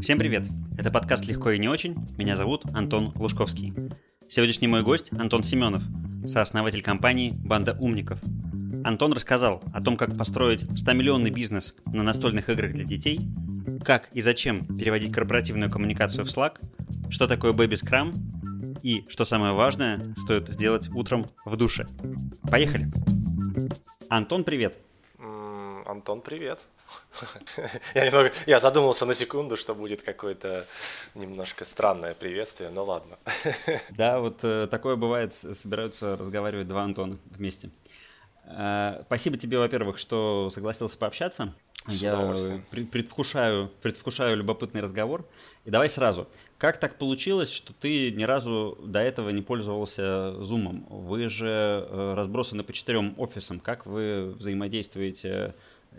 Всем привет! Это подкаст «Легко и не очень». Меня зовут Антон Лужковский. Сегодняшний мой гость Антон Семенов, сооснователь компании «Банда умников». Антон рассказал о том, как построить 100-миллионный бизнес на настольных играх для детей, как и зачем переводить корпоративную коммуникацию в Slack, что такое Baby Scrum и, что самое важное, стоит сделать утром в душе. Поехали! Антон, привет! Антон, привет! я, немного, я задумался на секунду, что будет какое-то немножко странное приветствие, но ладно. да, вот э, такое бывает, собираются разговаривать два Антона вместе. Э, спасибо тебе, во-первых, что согласился пообщаться. Я предвкушаю, предвкушаю любопытный разговор. И давай сразу. Как так получилось, что ты ни разу до этого не пользовался Zoom? Вы же э, разбросаны по четырем офисам. Как вы взаимодействуете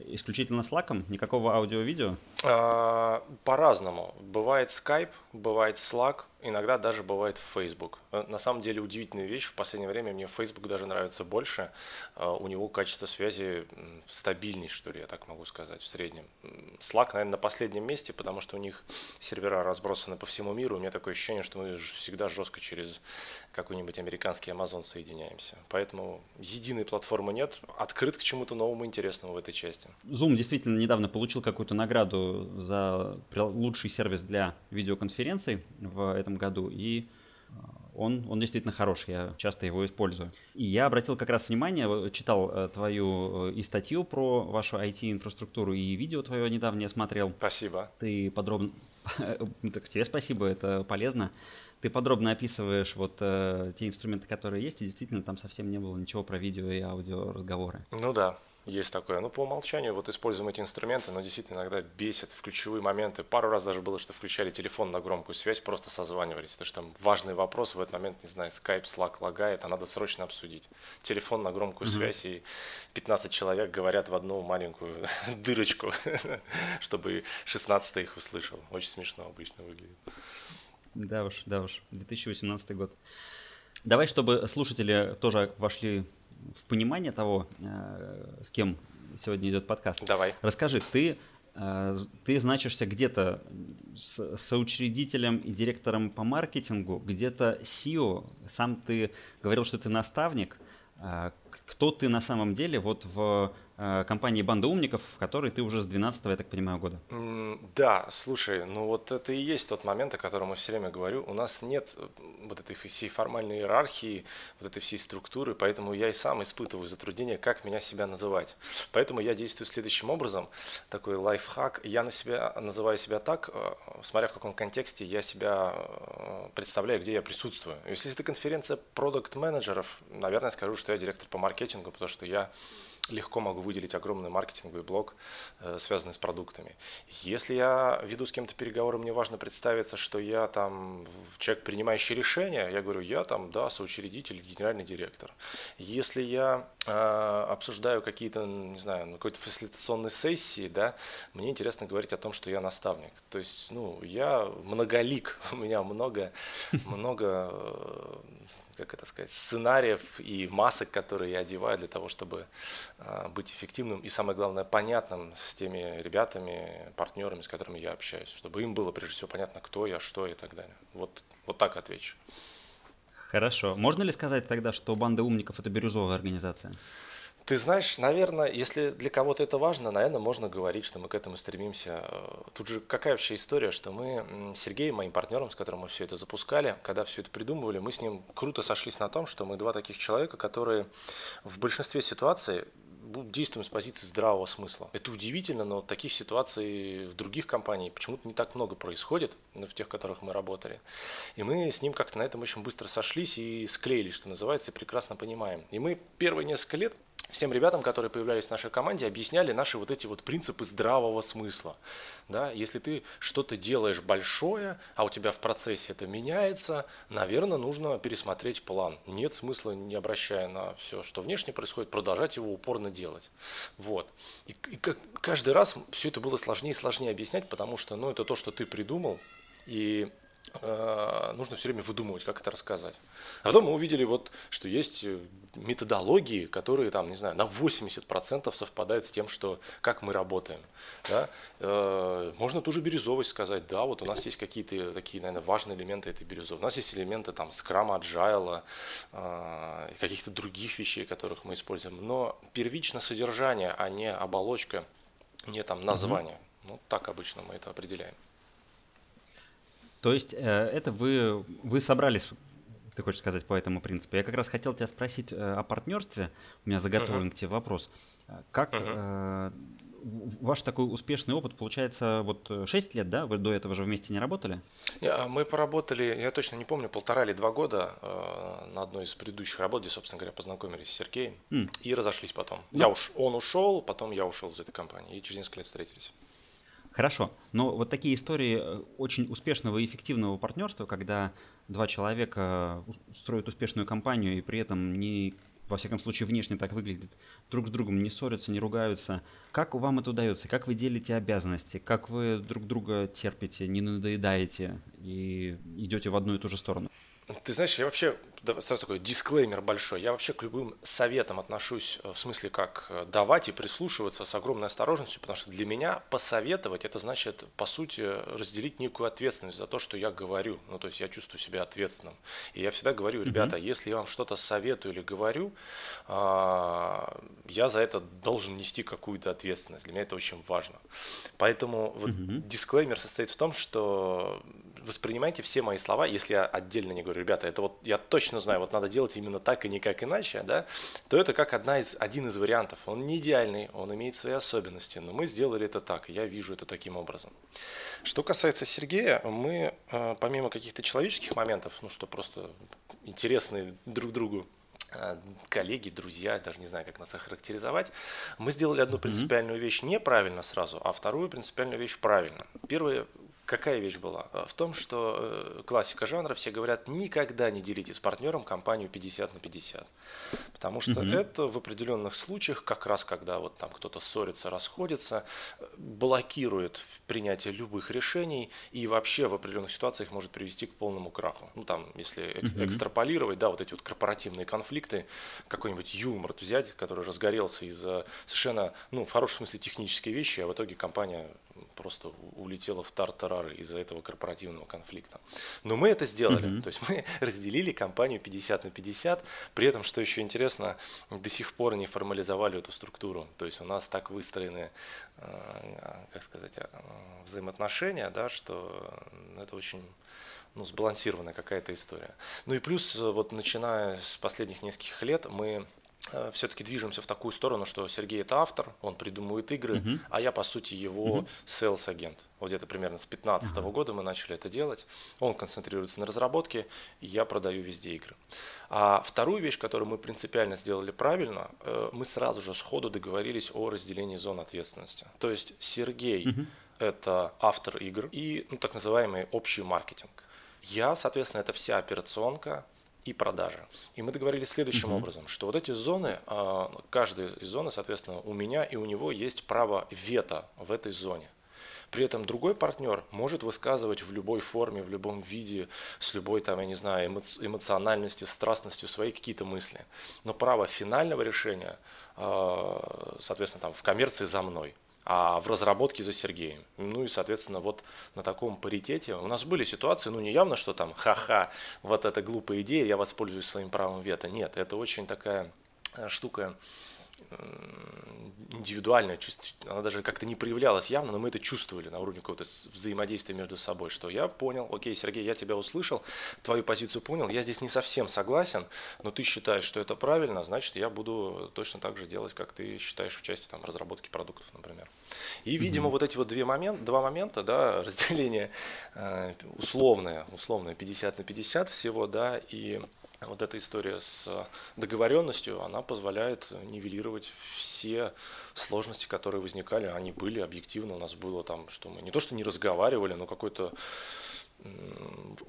исключительно Slack? Никакого аудио-видео? А, по-разному. Бывает Skype, бывает Slack, иногда даже бывает Facebook. Э, на самом деле удивительная вещь. В последнее время мне Facebook даже нравится больше. А, у него качество связи стабильней, что ли, я так могу сказать, в среднем. Slack, наверное, на последнем месте, потому что у них сервера разбросаны по всему миру. У меня такое ощущение, что мы всегда жестко через какой-нибудь американский Amazon соединяемся. Поэтому единой платформы нет. Открыт к чему-то новому интересному в этой части. Zoom действительно недавно получил какую-то награду за лучший сервис для видеоконференций в этом году. И он, он действительно хороший, я часто его использую. И я обратил как раз внимание, читал э, твою э, и статью про вашу IT-инфраструктуру, и видео твое недавнее смотрел. Спасибо. Ты подробно... Так тебе спасибо, это полезно. Ты подробно описываешь вот э, те инструменты, которые есть, и действительно там совсем не было ничего про видео и аудио разговоры. Ну да, есть такое. Ну, по умолчанию вот используем эти инструменты, но действительно иногда бесит в ключевые моменты. Пару раз даже было, что включали телефон на громкую связь, просто созванивались, потому что там важный вопрос в этот момент, не знаю, Skype, Slack лагает, а надо срочно обсудить. Телефон на громкую mm-hmm. связь, и 15 человек говорят в одну маленькую дырочку, чтобы 16 их услышал. Очень смешно обычно выглядит. Да уж, да уж, 2018 год. Давай, чтобы слушатели тоже вошли в понимание того, э, с кем сегодня идет подкаст. Давай. Расскажи, ты, э, ты значишься где-то с соучредителем и директором по маркетингу, где-то SEO, сам ты говорил, что ты наставник. Э, кто ты на самом деле вот в компании «Банда умников», в которой ты уже с 12 я так понимаю, года. Да, слушай, ну вот это и есть тот момент, о котором я все время говорю. У нас нет э, вот этой всей формальной иерархии, вот этой всей структуры, поэтому я и сам испытываю затруднения, как меня себя называть. Поэтому я действую следующим образом, такой лайфхак. Я на себя, называю себя так, э, смотря в каком контексте я себя представляю, где я присутствую. Если это конференция продукт-менеджеров, наверное, скажу, что я директор по маркетингу, потому что я легко могу выделить огромный маркетинговый блок, э, связанный с продуктами. Если я веду с кем-то переговоры, мне важно представиться, что я там человек, принимающий решения, я говорю, я там, да, соучредитель, генеральный директор. Если я э, обсуждаю какие-то, не знаю, ну, какой-то фасилитационной сессии, да, мне интересно говорить о том, что я наставник. То есть, ну, я многолик, у меня много, много э, как это сказать, сценариев и масок, которые я одеваю для того, чтобы а, быть эффективным и, самое главное, понятным с теми ребятами, партнерами, с которыми я общаюсь, чтобы им было, прежде всего, понятно, кто я, что и так далее. Вот, вот так отвечу. Хорошо. Можно ли сказать тогда, что банда умников – это бирюзовая организация? Ты знаешь, наверное, если для кого-то это важно, наверное, можно говорить, что мы к этому стремимся. Тут же какая вообще история, что мы с Сергеем, моим партнером, с которым мы все это запускали, когда все это придумывали, мы с ним круто сошлись на том, что мы два таких человека, которые в большинстве ситуаций действуем с позиции здравого смысла. Это удивительно, но таких ситуаций в других компаниях почему-то не так много происходит, в тех, в которых мы работали. И мы с ним как-то на этом очень быстро сошлись и склеились, что называется, и прекрасно понимаем. И мы первые несколько лет всем ребятам, которые появлялись в нашей команде, объясняли наши вот эти вот принципы здравого смысла. Да? Если ты что-то делаешь большое, а у тебя в процессе это меняется, наверное, нужно пересмотреть план. Нет смысла, не обращая на все, что внешне происходит, продолжать его упорно делать. Вот. И, и каждый раз все это было сложнее и сложнее объяснять, потому что ну, это то, что ты придумал, и нужно все время выдумывать, как это рассказать. А потом мы увидели, вот, что есть э, методологии, которые там, не знаю, на 80% совпадают с тем, что, как мы работаем. Да? Э, можно ту же бирюзовость сказать, да, вот у нас есть какие-то такие, наверное, важные элементы этой бирюзовой. У нас есть элементы там скрама, agile, каких-то других вещей, которых мы используем. Но первично содержание, а не оболочка, не там название. Ну, так обычно мы это определяем. То есть э, это вы, вы собрались, ты хочешь сказать, по этому принципу. Я как раз хотел тебя спросить э, о партнерстве. У меня заготовлен uh-huh. к тебе вопрос. Как uh-huh. ваш такой успешный опыт, получается, вот 6 лет, да? Вы до этого же вместе не работали? А мы поработали, я точно не помню, полтора или два года на одной из предыдущих работ, где, собственно говоря, познакомились с Сергеем mm. и разошлись потом. Ну. Я уж, он ушел, потом я ушел из этой компании и через несколько лет встретились. Хорошо, но вот такие истории э, очень успешного и эффективного партнерства, когда два человека строят успешную компанию и при этом не во всяком случае внешне так выглядит, друг с другом не ссорятся, не ругаются. Как вам это удается? Как вы делите обязанности? Как вы друг друга терпите, не надоедаете и идете в одну и ту же сторону? Ты знаешь, я вообще сразу такой дисклеймер большой. Я вообще к любым советам отношусь э, в смысле как э, давать и прислушиваться с огромной осторожностью, потому что для меня посоветовать это значит, по сути, разделить некую ответственность за то, что я говорю. Ну, то есть я чувствую себя ответственным. И я всегда говорю, ребята, mm-hmm. если я вам что-то советую или говорю, а, я за это должен нести какую-то ответственность. Для меня это очень важно. Поэтому вот mm-hmm. дисклеймер состоит в том, что воспринимайте все мои слова, если я отдельно не говорю, ребята, это вот я точно знаю, вот надо делать именно так и никак иначе, да, то это как одна из, один из вариантов. Он не идеальный, он имеет свои особенности, но мы сделали это так, и я вижу это таким образом. Что касается Сергея, мы э, помимо каких-то человеческих моментов, ну что просто интересные друг другу э, коллеги, друзья, даже не знаю, как нас охарактеризовать, мы сделали одну принципиальную вещь неправильно сразу, а вторую принципиальную вещь правильно. Первое, Какая вещь была? В том, что э, классика жанра, все говорят, никогда не делите с партнером компанию 50 на 50. Потому что mm-hmm. это в определенных случаях, как раз когда вот там кто-то ссорится, расходится, блокирует принятие любых решений и вообще в определенных ситуациях может привести к полному краху. Ну там, если экс- mm-hmm. экстраполировать, да, вот эти вот корпоративные конфликты, какой-нибудь юмор взять, который разгорелся из-за совершенно, ну, в хорошем смысле технические вещи, а в итоге компания просто улетела в тартарары из-за этого корпоративного конфликта. Но мы это сделали, mm-hmm. то есть мы разделили компанию 50 на 50, при этом, что еще интересно, до сих пор не формализовали эту структуру, то есть у нас так выстроены, э, как сказать, э, взаимоотношения, да, что это очень ну, сбалансированная какая-то история. Ну и плюс, вот начиная с последних нескольких лет, мы Э, все-таки движемся в такую сторону, что Сергей это автор, он придумывает игры, uh-huh. а я по сути его sales агент. Вот где-то примерно с 2015 uh-huh. года мы начали это делать. Он концентрируется на разработке, и я продаю везде игры. А вторую вещь, которую мы принципиально сделали правильно, э, мы сразу же сходу договорились о разделении зон ответственности. То есть Сергей uh-huh. это автор игр и ну, так называемый общий маркетинг. Я, соответственно, это вся операционка, и продажи. И мы договорились следующим uh-huh. образом, что вот эти зоны, а, каждая из зон, соответственно, у меня и у него есть право вето в этой зоне. При этом другой партнер может высказывать в любой форме, в любом виде, с любой, там, я не знаю, эмо- эмоциональностью, страстностью свои какие-то мысли. Но право финального решения, а, соответственно, там, в коммерции за мной а в разработке за Сергеем. Ну и, соответственно, вот на таком паритете у нас были ситуации, ну не явно, что там, ха-ха, вот эта глупая идея, я воспользуюсь своим правом вето. Нет, это очень такая э, штука, индивидуальная, она даже как-то не проявлялась явно, но мы это чувствовали на уровне какого-то взаимодействия между собой, что я понял, окей, Сергей, я тебя услышал, твою позицию понял, я здесь не совсем согласен, но ты считаешь, что это правильно, значит, я буду точно так же делать, как ты считаешь в части там, разработки продуктов, например. И, видимо, mm-hmm. вот эти вот две момент, два момента, да, разделение э, условное, условное 50 на 50 всего, да, и вот эта история с договоренностью, она позволяет нивелировать все сложности, которые возникали. Они были объективно, у нас было там, что мы не то что не разговаривали, но какой-то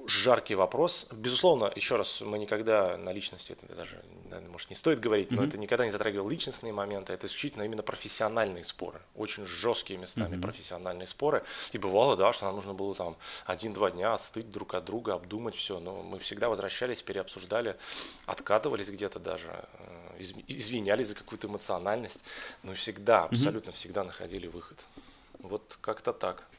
жаркий вопрос. Безусловно, еще раз, мы никогда на личности, это даже, наверное, может, не стоит говорить, mm-hmm. но это никогда не затрагивал личностные моменты, это исключительно именно профессиональные споры, очень жесткие местами mm-hmm. профессиональные споры. И бывало, да, что нам нужно было там один-два дня отстыть друг от друга, обдумать все, но мы всегда возвращались, переобсуждали, откатывались где-то даже, э, извинялись за какую-то эмоциональность, но всегда, абсолютно mm-hmm. всегда находили выход. Вот как-то так.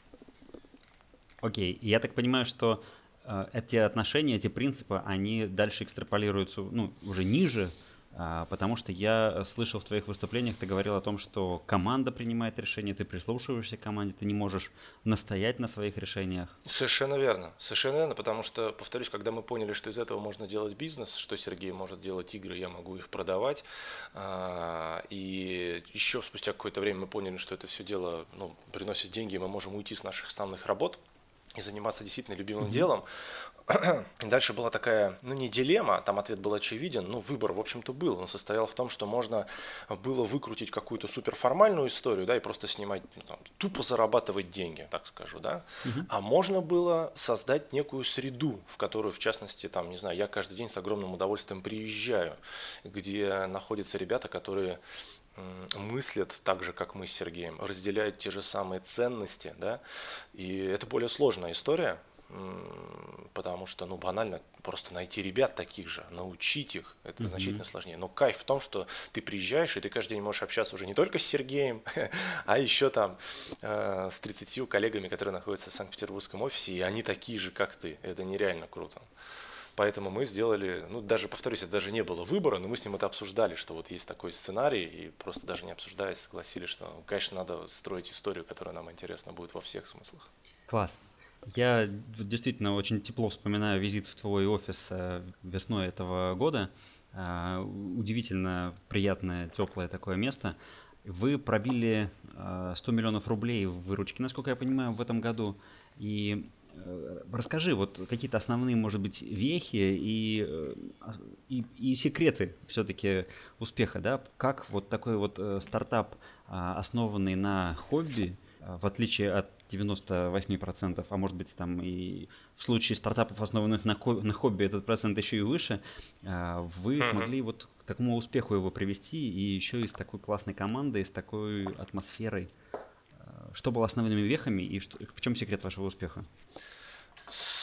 Окей, okay. я так понимаю, что э, эти отношения, эти принципы, они дальше экстраполируются, ну, уже ниже, э, потому что я слышал в твоих выступлениях, ты говорил о том, что команда принимает решения, ты прислушиваешься к команде, ты не можешь настоять на своих решениях. Совершенно верно, совершенно верно, потому что, повторюсь, когда мы поняли, что из этого можно делать бизнес, что Сергей может делать игры, я могу их продавать, э, и еще спустя какое-то время мы поняли, что это все дело ну, приносит деньги, мы можем уйти с наших основных работ, и заниматься действительно любимым mm-hmm. делом. Дальше была такая, ну не дилемма, там ответ был очевиден, но выбор, в общем-то, был. Он состоял в том, что можно было выкрутить какую-то суперформальную историю, да, и просто снимать, ну, там, тупо зарабатывать деньги, так скажу, да. Угу. А можно было создать некую среду, в которую, в частности, там, не знаю, я каждый день с огромным удовольствием приезжаю, где находятся ребята, которые мыслят так же, как мы с Сергеем, разделяют те же самые ценности, да, и это более сложная история, потому что, ну, банально просто найти ребят таких же, научить их, это mm-hmm. значительно сложнее. Но кайф в том, что ты приезжаешь, и ты каждый день можешь общаться уже не только с Сергеем, а еще там э, с 30 коллегами, которые находятся в Санкт-Петербургском офисе, и они такие же, как ты. Это нереально круто. Поэтому мы сделали, ну даже, повторюсь, это даже не было выбора, но мы с ним это обсуждали, что вот есть такой сценарий, и просто даже не обсуждаясь, согласились, что, ну, конечно, надо строить историю, которая нам интересна будет во всех смыслах. Класс. Я действительно очень тепло вспоминаю визит в твой офис э, весной этого года. Э, удивительно приятное, теплое такое место. Вы пробили 100 э, миллионов рублей в выручке, насколько я понимаю, в этом году. И расскажи вот какие-то основные, может быть, вехи и, э, и, и секреты все-таки успеха, да? Как вот такой вот э, стартап, а, основанный на хобби, в отличие от 98%, а может быть там и в случае стартапов, основанных на, на хобби, этот процент еще и выше, вы uh-huh. смогли вот к такому успеху его привести и еще и с такой классной командой, с такой атмосферой. Что было основными вехами и что, в чем секрет вашего успеха?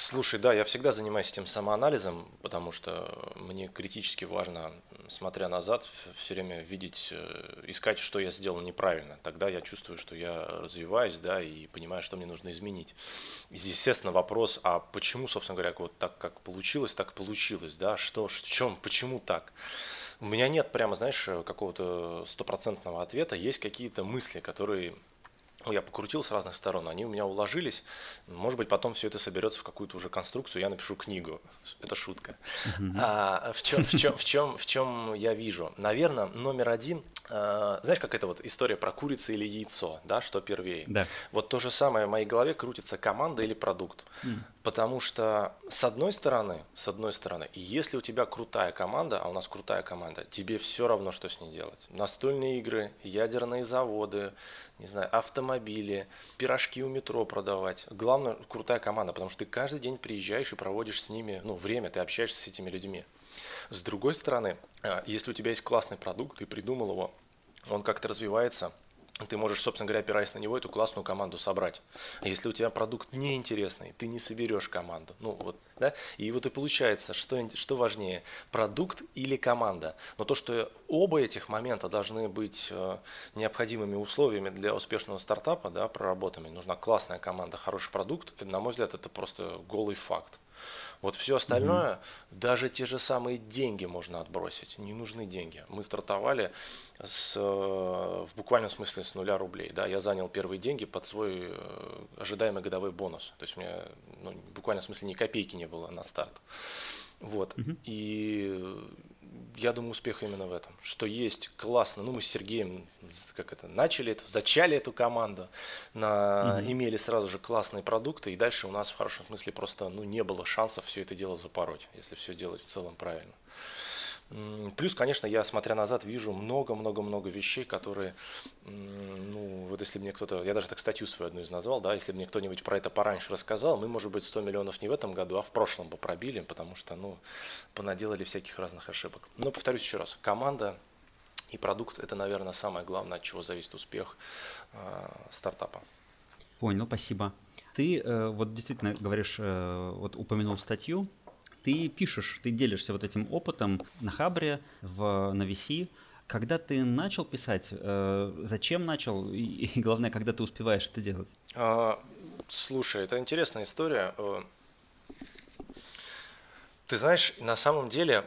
Слушай, да, я всегда занимаюсь этим самоанализом, потому что мне критически важно, смотря назад, все время видеть, э, искать, что я сделал неправильно. Тогда я чувствую, что я развиваюсь, да, и понимаю, что мне нужно изменить. И, естественно, вопрос, а почему, собственно говоря, вот так, как получилось, так получилось, да, что, в чем, почему так? У меня нет прямо, знаешь, какого-то стопроцентного ответа, есть какие-то мысли, которые ну, я покрутил с разных сторон, они у меня уложились. Может быть, потом все это соберется в какую-то уже конструкцию, я напишу книгу. Это шутка. А, в, чем, в, чем, в, чем, в чем я вижу? Наверное, номер один знаешь, как это вот история про курицу или яйцо, да, что первее? Да. Вот то же самое в моей голове крутится команда или продукт. Mm. Потому что с одной стороны, с одной стороны, если у тебя крутая команда, а у нас крутая команда, тебе все равно, что с ней делать. Настольные игры, ядерные заводы, не знаю, автомобили, пирожки у метро продавать. Главное, крутая команда, потому что ты каждый день приезжаешь и проводишь с ними, ну, время, ты общаешься с этими людьми. С другой стороны, а, если у тебя есть классный продукт, ты придумал его, он как-то развивается – ты можешь, собственно говоря, опираясь на него, эту классную команду собрать. Если у тебя продукт неинтересный, ты не соберешь команду. Ну вот, да? И вот и получается, что, что важнее, продукт или команда. Но то, что оба этих момента должны быть э, необходимыми условиями для успешного стартапа, да, проработанными. Нужна классная команда, хороший продукт. На мой взгляд, это просто голый факт. Вот все остальное, mm даже те же самые деньги можно отбросить. Не нужны деньги. Мы стартовали с, э, в буквальном смысле с нуля рублей. Да? Я занял первые деньги под свой э, ожидаемый годовой бонус. То есть у меня ну, в буквальном смысле ни копейки не было на старт. Вот. mm И я думаю, успех именно в этом, что есть классно. Ну, мы с Сергеем как это начали эту, зачали эту команду, на, mm имели сразу же классные продукты, и дальше у нас в хорошем смысле просто ну, не было шансов все это дело запороть, если все делать в целом правильно. Плюс, конечно, я, смотря назад, вижу много-много-много вещей, которые, ну, вот если мне кто-то, я даже так статью свою одну из назвал, да, если мне кто-нибудь про это пораньше рассказал, мы, может быть, 100 миллионов не в этом году, а в прошлом бы пробили, потому что, ну, понаделали всяких разных ошибок. Но, повторюсь еще раз, команда и продукт – это, наверное, самое главное, от чего зависит успех э, стартапа. Понял, спасибо. Ты э, вот действительно говоришь, э, вот упомянул статью, ты пишешь, ты делишься вот этим опытом на Хабре, в, на VC. Когда ты начал писать, э, зачем начал, и, главное, когда ты успеваешь это делать? А, слушай, это интересная история. Ты знаешь, на самом деле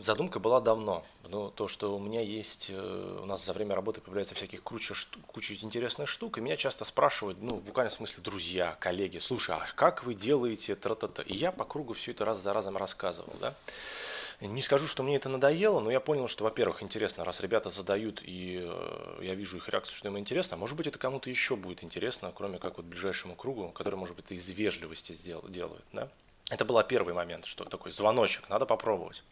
задумка была давно. Ну, то, что у меня есть, э, у нас за время работы появляется всяких куча, куча интересных штук, и меня часто спрашивают, ну, в буквальном смысле друзья, коллеги, слушай, а как вы делаете тра-та-та? И я по кругу все это раз за разом рассказывал, да. Не скажу, что мне это надоело, но я понял, что, во-первых, интересно, раз ребята задают, и э, я вижу их реакцию, что им интересно, может быть, это кому-то еще будет интересно, кроме как вот ближайшему кругу, который, может быть, из вежливости сдел- делают, да. Это был первый момент, что такой звоночек, надо попробовать.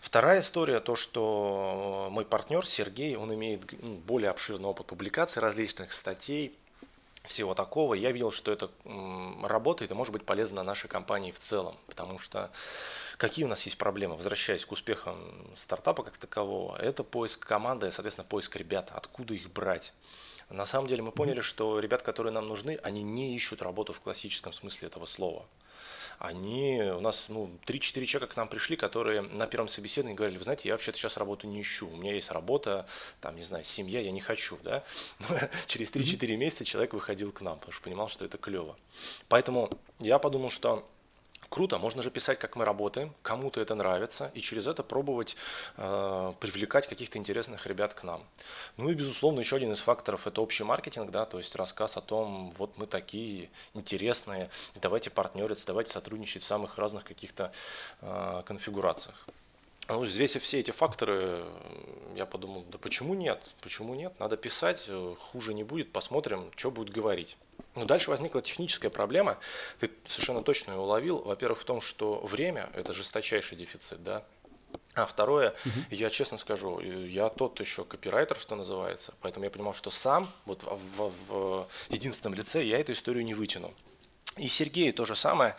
Вторая история, то, что мой партнер Сергей, он имеет ну, более обширный опыт публикации различных статей, всего такого. Я видел, что это работает и может быть полезно нашей компании в целом, потому что какие у нас есть проблемы, возвращаясь к успехам стартапа как такового, это поиск команды, соответственно, поиск ребят, откуда их брать. На самом деле мы поняли, что ребят, которые нам нужны, они не ищут работу в классическом смысле этого слова они, у нас ну, 3-4 человека к нам пришли, которые на первом собеседовании говорили, вы знаете, я вообще-то сейчас работу не ищу, у меня есть работа, там, не знаю, семья, я не хочу, да. Но через 3-4 месяца человек выходил к нам, потому что понимал, что это клево. Поэтому я подумал, что Круто, можно же писать, как мы работаем, кому-то это нравится, и через это пробовать э, привлекать каких-то интересных ребят к нам. Ну и, безусловно, еще один из факторов – это общий маркетинг, да, то есть рассказ о том, вот мы такие интересные, давайте партнериться, давайте сотрудничать в самых разных каких-то э, конфигурациях. Ну, взвесив все эти факторы, я подумал, да почему нет? Почему нет? Надо писать, э, хуже не будет, посмотрим, что будет говорить. Но дальше возникла техническая проблема, ты совершенно точно ее уловил. Во-первых, в том, что время – это жесточайший дефицит, да, а второе, угу. я честно скажу, я тот еще копирайтер, что называется, поэтому я понимал, что сам, вот в, в, в единственном лице, я эту историю не вытяну. И Сергею то же самое,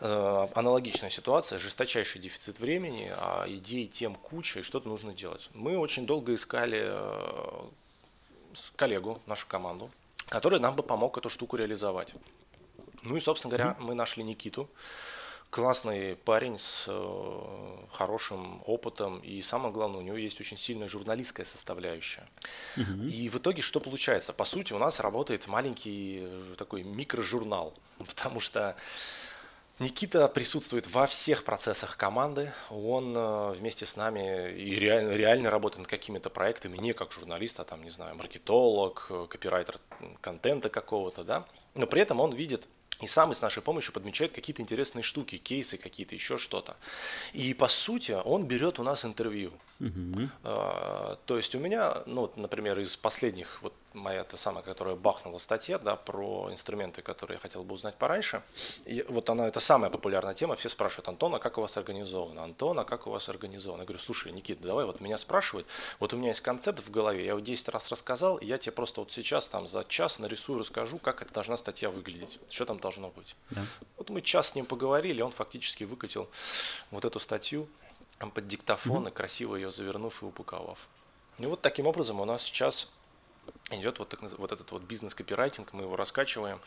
э, аналогичная ситуация, жесточайший дефицит времени, а идей, тем куча, и что-то нужно делать. Мы очень долго искали э, коллегу, нашу команду, который нам бы помог эту штуку реализовать. Ну и, собственно говоря, мы нашли Никиту, классный парень с э, хорошим опытом, и самое главное, у него есть очень сильная журналистская составляющая. Угу. И в итоге что получается? По сути, у нас работает маленький э, такой микрожурнал, потому что Никита присутствует во всех процессах команды, он э, вместе с нами и реально, реально работает над какими-то проектами, не как журналист, а там, не знаю, маркетолог, э, копирайтер контента какого-то, да, но при этом он видит и сам и с нашей помощью подмечает какие-то интересные штуки, кейсы какие-то, еще что-то. И по сути он берет у нас интервью. Угу. А, то есть у меня, ну, например, из последних вот моя та самая, которая бахнула статья, да, про инструменты, которые я хотел бы узнать пораньше. И вот она, это самая популярная тема, все спрашивают, Антон, а как у вас организовано? Антон, а как у вас организовано? Я говорю, слушай, Никита, давай, вот меня спрашивают, вот у меня есть концепт в голове, я его 10 раз рассказал, и я тебе просто вот сейчас там за час нарисую, расскажу, как это должна статья выглядеть, что там должно быть. Да. Вот мы час с ним поговорили, он фактически выкатил вот эту статью под диктофон, угу. и красиво ее завернув и упаковав. И вот таким образом у нас сейчас идет вот, так, вот этот вот бизнес-копирайтинг, мы его раскачиваем.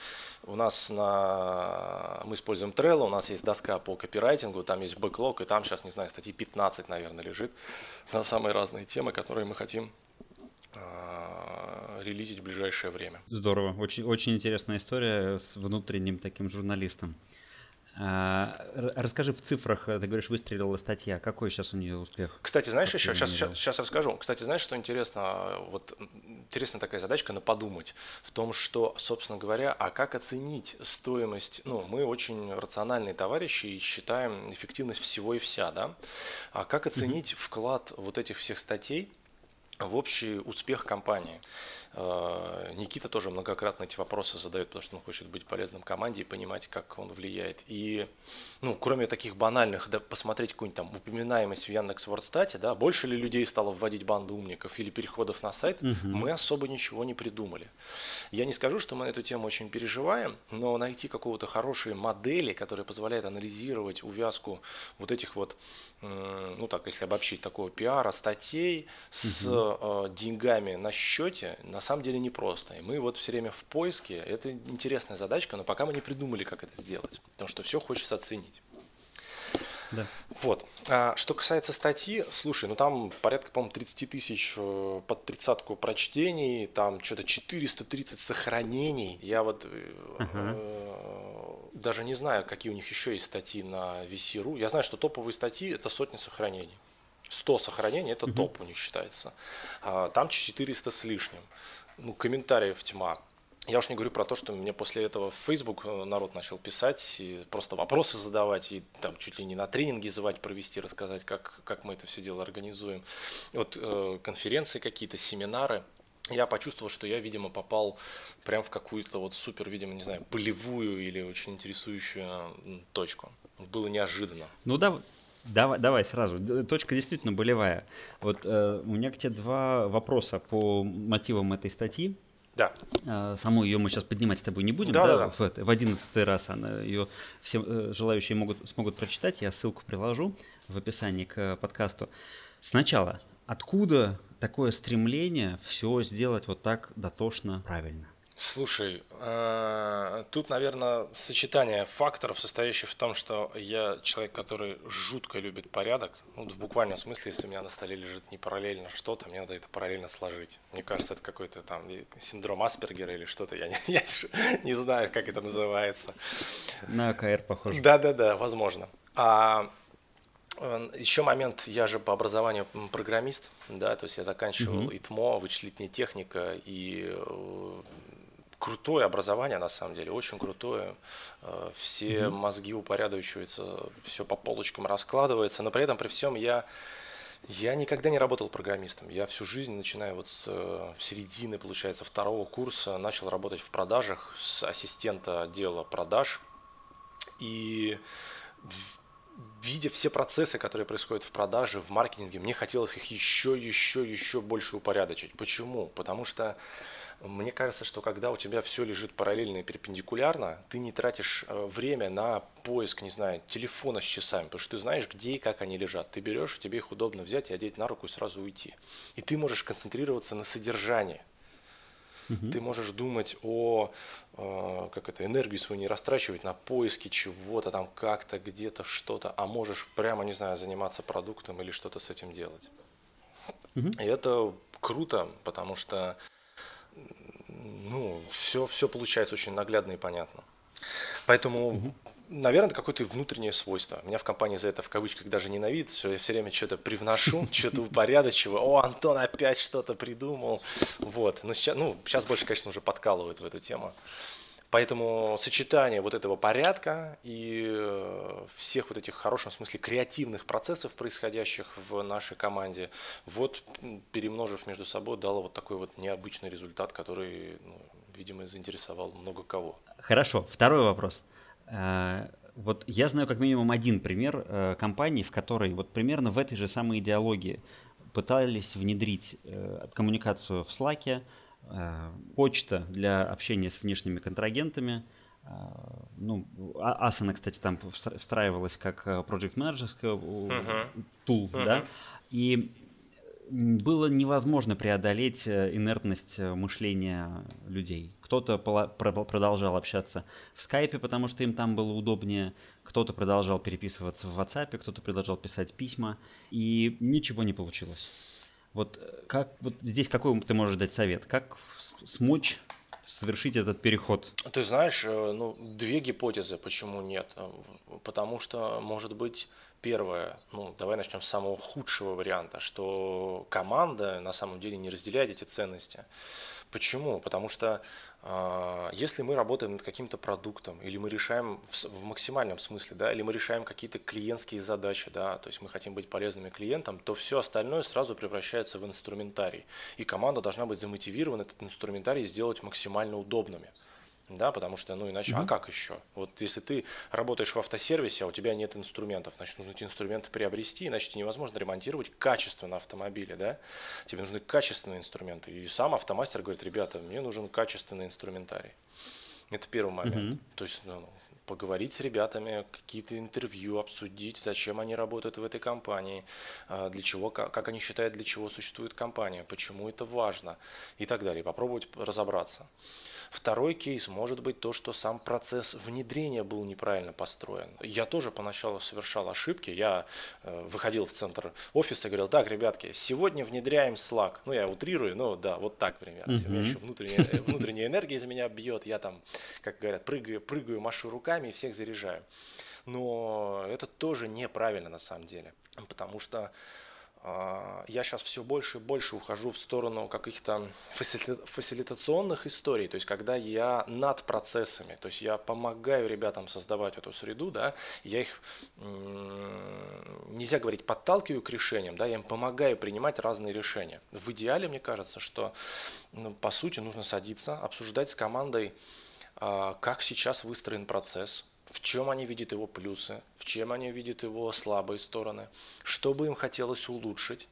У нас на, мы используем Trello, у нас есть доска по копирайтингу, там есть бэклог, и там сейчас, не знаю, статьи 15, наверное, лежит на самые разные темы, которые мы хотим э, релизить в ближайшее время. Здорово, очень, очень интересная история с внутренним таким журналистом. А, расскажи в цифрах, ты говоришь, выстрелила статья. Какой сейчас у нее успех? Кстати, знаешь еще, сейчас, сейчас, сейчас расскажу. Кстати, знаешь, что интересно? Вот интересная такая задачка на подумать в том, что, собственно говоря, а как оценить стоимость? Ну, мы очень рациональные товарищи и считаем эффективность всего и вся, да? А как оценить вклад вот этих всех статей в общий успех компании. Э, Никита тоже многократно эти вопросы задает, потому что он хочет быть полезным команде и понимать, как он влияет. И, ну, кроме таких банальных, да, посмотреть какую-нибудь там упоминаемость в Яндекс Вордстате, да, больше ли людей стало вводить банду умников или переходов на сайт, угу. мы особо ничего не придумали. Я не скажу, что мы на эту тему очень переживаем, но найти какого-то хорошей модели, которая позволяет анализировать увязку вот этих вот, ну так, если обобщить, такого пиара, статей с угу. деньгами на счете, на самом деле непросто. И мы вот все время в поиске, это интересная задачка, но пока мы не придумали, как это сделать, потому что все хочется оценить. Да. Вот. А, что касается статьи, слушай, ну там порядка, по-моему, 30 тысяч э, под тридцатку прочтений, там что-то 430 сохранений. Я вот uh-huh. э, даже не знаю, какие у них еще есть статьи на VC.ru. Я знаю, что топовые статьи – это сотни сохранений. 100 сохранений – это топ у них считается. А, там 400 с лишним. Ну, комментариев тьма. Я уж не говорю про то, что мне после этого в Facebook э, народ начал писать, и просто вопросы задавать, и там чуть ли не на тренинги звать, провести, рассказать, как, как мы это все дело организуем. Вот э, конференции какие-то, семинары. Я почувствовал, что я, видимо, попал прям в какую-то вот супер, видимо, не знаю, болевую или очень интересующую точку. Было неожиданно. Ну да, Давай, давай сразу. Точка действительно болевая. Вот э, у меня к тебе два вопроса по мотивам этой статьи. Да. А, саму ее мы сейчас поднимать с тобой не будем. Да, да, да. В, в 11 раз она, ее все э, желающие могут, смогут прочитать. Я ссылку приложу в описании к подкасту. Сначала, откуда такое стремление все сделать вот так дотошно правильно? Слушай, э, тут, наверное, сочетание факторов, состоящих в том, что я человек, который жутко любит порядок. Ну, в буквальном смысле, если у меня на столе лежит не параллельно что-то, мне надо это параллельно сложить. Мне кажется, это какой-то там синдром Аспергера или что-то. Я не, я не знаю, как это называется. На АКР похоже. Да-да-да, возможно. А еще момент, я же по образованию программист, да, то есть я заканчивал uh-huh. ИТМО, вычислительная техника, и э, крутое образование, на самом деле, очень крутое. Э, все mm-hmm. мозги упорядочиваются, все по полочкам раскладывается, но при этом, при всем, я я никогда не работал программистом. Я всю жизнь, начиная вот с э, середины, получается, второго курса, начал работать в продажах с ассистента отдела продаж. И видя все процессы, которые происходят в продаже, в маркетинге, мне хотелось их еще, еще, еще больше упорядочить. Почему? Потому что мне кажется, что когда у тебя все лежит параллельно и перпендикулярно, ты не тратишь э, время на поиск, не знаю, телефона с часами, потому что ты знаешь, где и как они лежат. Ты берешь, тебе их удобно взять и одеть на руку и сразу уйти. И ты можешь концентрироваться на содержании. Угу. Ты можешь думать о, э, как это, энергию свою не растрачивать на поиски чего-то там как-то, где-то что-то, а можешь прямо, не знаю, заниматься продуктом или что-то с этим делать. Угу. И это круто, потому что ну, все, все получается очень наглядно и понятно. Поэтому, угу. наверное, какое-то внутреннее свойство. Меня в компании за это в кавычках даже ненавидят, что я все время что-то привношу, что-то упорядочиваю. О, Антон опять что-то придумал. Вот. Но сейчас, ну, сейчас больше, конечно, уже подкалывают в эту тему. Поэтому сочетание вот этого порядка и э, всех вот этих в хорошем смысле креативных процессов, происходящих в нашей команде, вот перемножив между собой, дало вот такой вот необычный результат, который, ну, видимо, заинтересовал много кого. Хорошо, второй вопрос. Э, вот я знаю как минимум один пример э, компании, в которой вот примерно в этой же самой идеологии пытались внедрить коммуникацию в Slack, почта для общения с внешними контрагентами. Э, ну, а, Asana, кстати, там встраивалась как э, project uh-huh. tool, uh-huh. да, и было невозможно преодолеть инертность мышления людей. Кто-то продолжал общаться в скайпе, потому что им там было удобнее, кто-то продолжал переписываться в WhatsApp, кто-то продолжал писать письма, и ничего не получилось. Вот э, как вот здесь какой ты можешь дать совет? Как смочь совершить этот переход? Ты знаешь, э, ну, две гипотезы, почему нет. Э, потому что, может быть, первое, ну, давай начнем с самого худшего варианта, что команда на самом деле не разделяет эти ценности. Почему? Потому что если мы работаем над каким-то продуктом, или мы решаем в, в максимальном смысле, да, или мы решаем какие-то клиентские задачи, да, то есть мы хотим быть полезными клиентам, то все остальное сразу превращается в инструментарий. И команда должна быть замотивирована этот инструментарий сделать максимально удобными да, потому что, ну, иначе, mm-hmm. а как еще? Вот если ты работаешь в автосервисе, а у тебя нет инструментов, значит, нужно эти инструменты приобрести, иначе тебе невозможно ремонтировать качественно автомобили, да, тебе нужны качественные инструменты, и сам автомастер говорит, ребята, мне нужен качественный инструментарий. Это первый момент. Mm-hmm. То есть, ну, поговорить с ребятами, какие-то интервью обсудить, зачем они работают в этой компании, а, для чего, как они считают, для чего существует компания, почему это важно и так далее. Попробовать разобраться. Второй кейс может быть то, что сам процесс внедрения был неправильно построен. Я тоже поначалу совершал ошибки. Я э, выходил в центр офиса и говорил, так, ребятки, сегодня внедряем Slack. Ну, я утрирую, но да, вот так примерно. Mm-hmm. У меня еще внутренняя, внутренняя энергия из меня бьет. Я там, как говорят, прыгаю, прыгаю, машу руками и всех заряжаю. Но это тоже неправильно на самом деле. Потому что а, я сейчас все больше и больше ухожу в сторону каких-то фасилитационных историй, то есть когда я над процессами, то есть я помогаю ребятам создавать эту среду, да, я их, нельзя говорить, подталкиваю к решениям, да, я им помогаю принимать разные решения. В идеале, мне кажется, что, ну, по сути, нужно садиться, обсуждать с командой, как сейчас выстроен процесс, в чем они видят его плюсы, в чем они видят его слабые стороны, что бы им хотелось улучшить.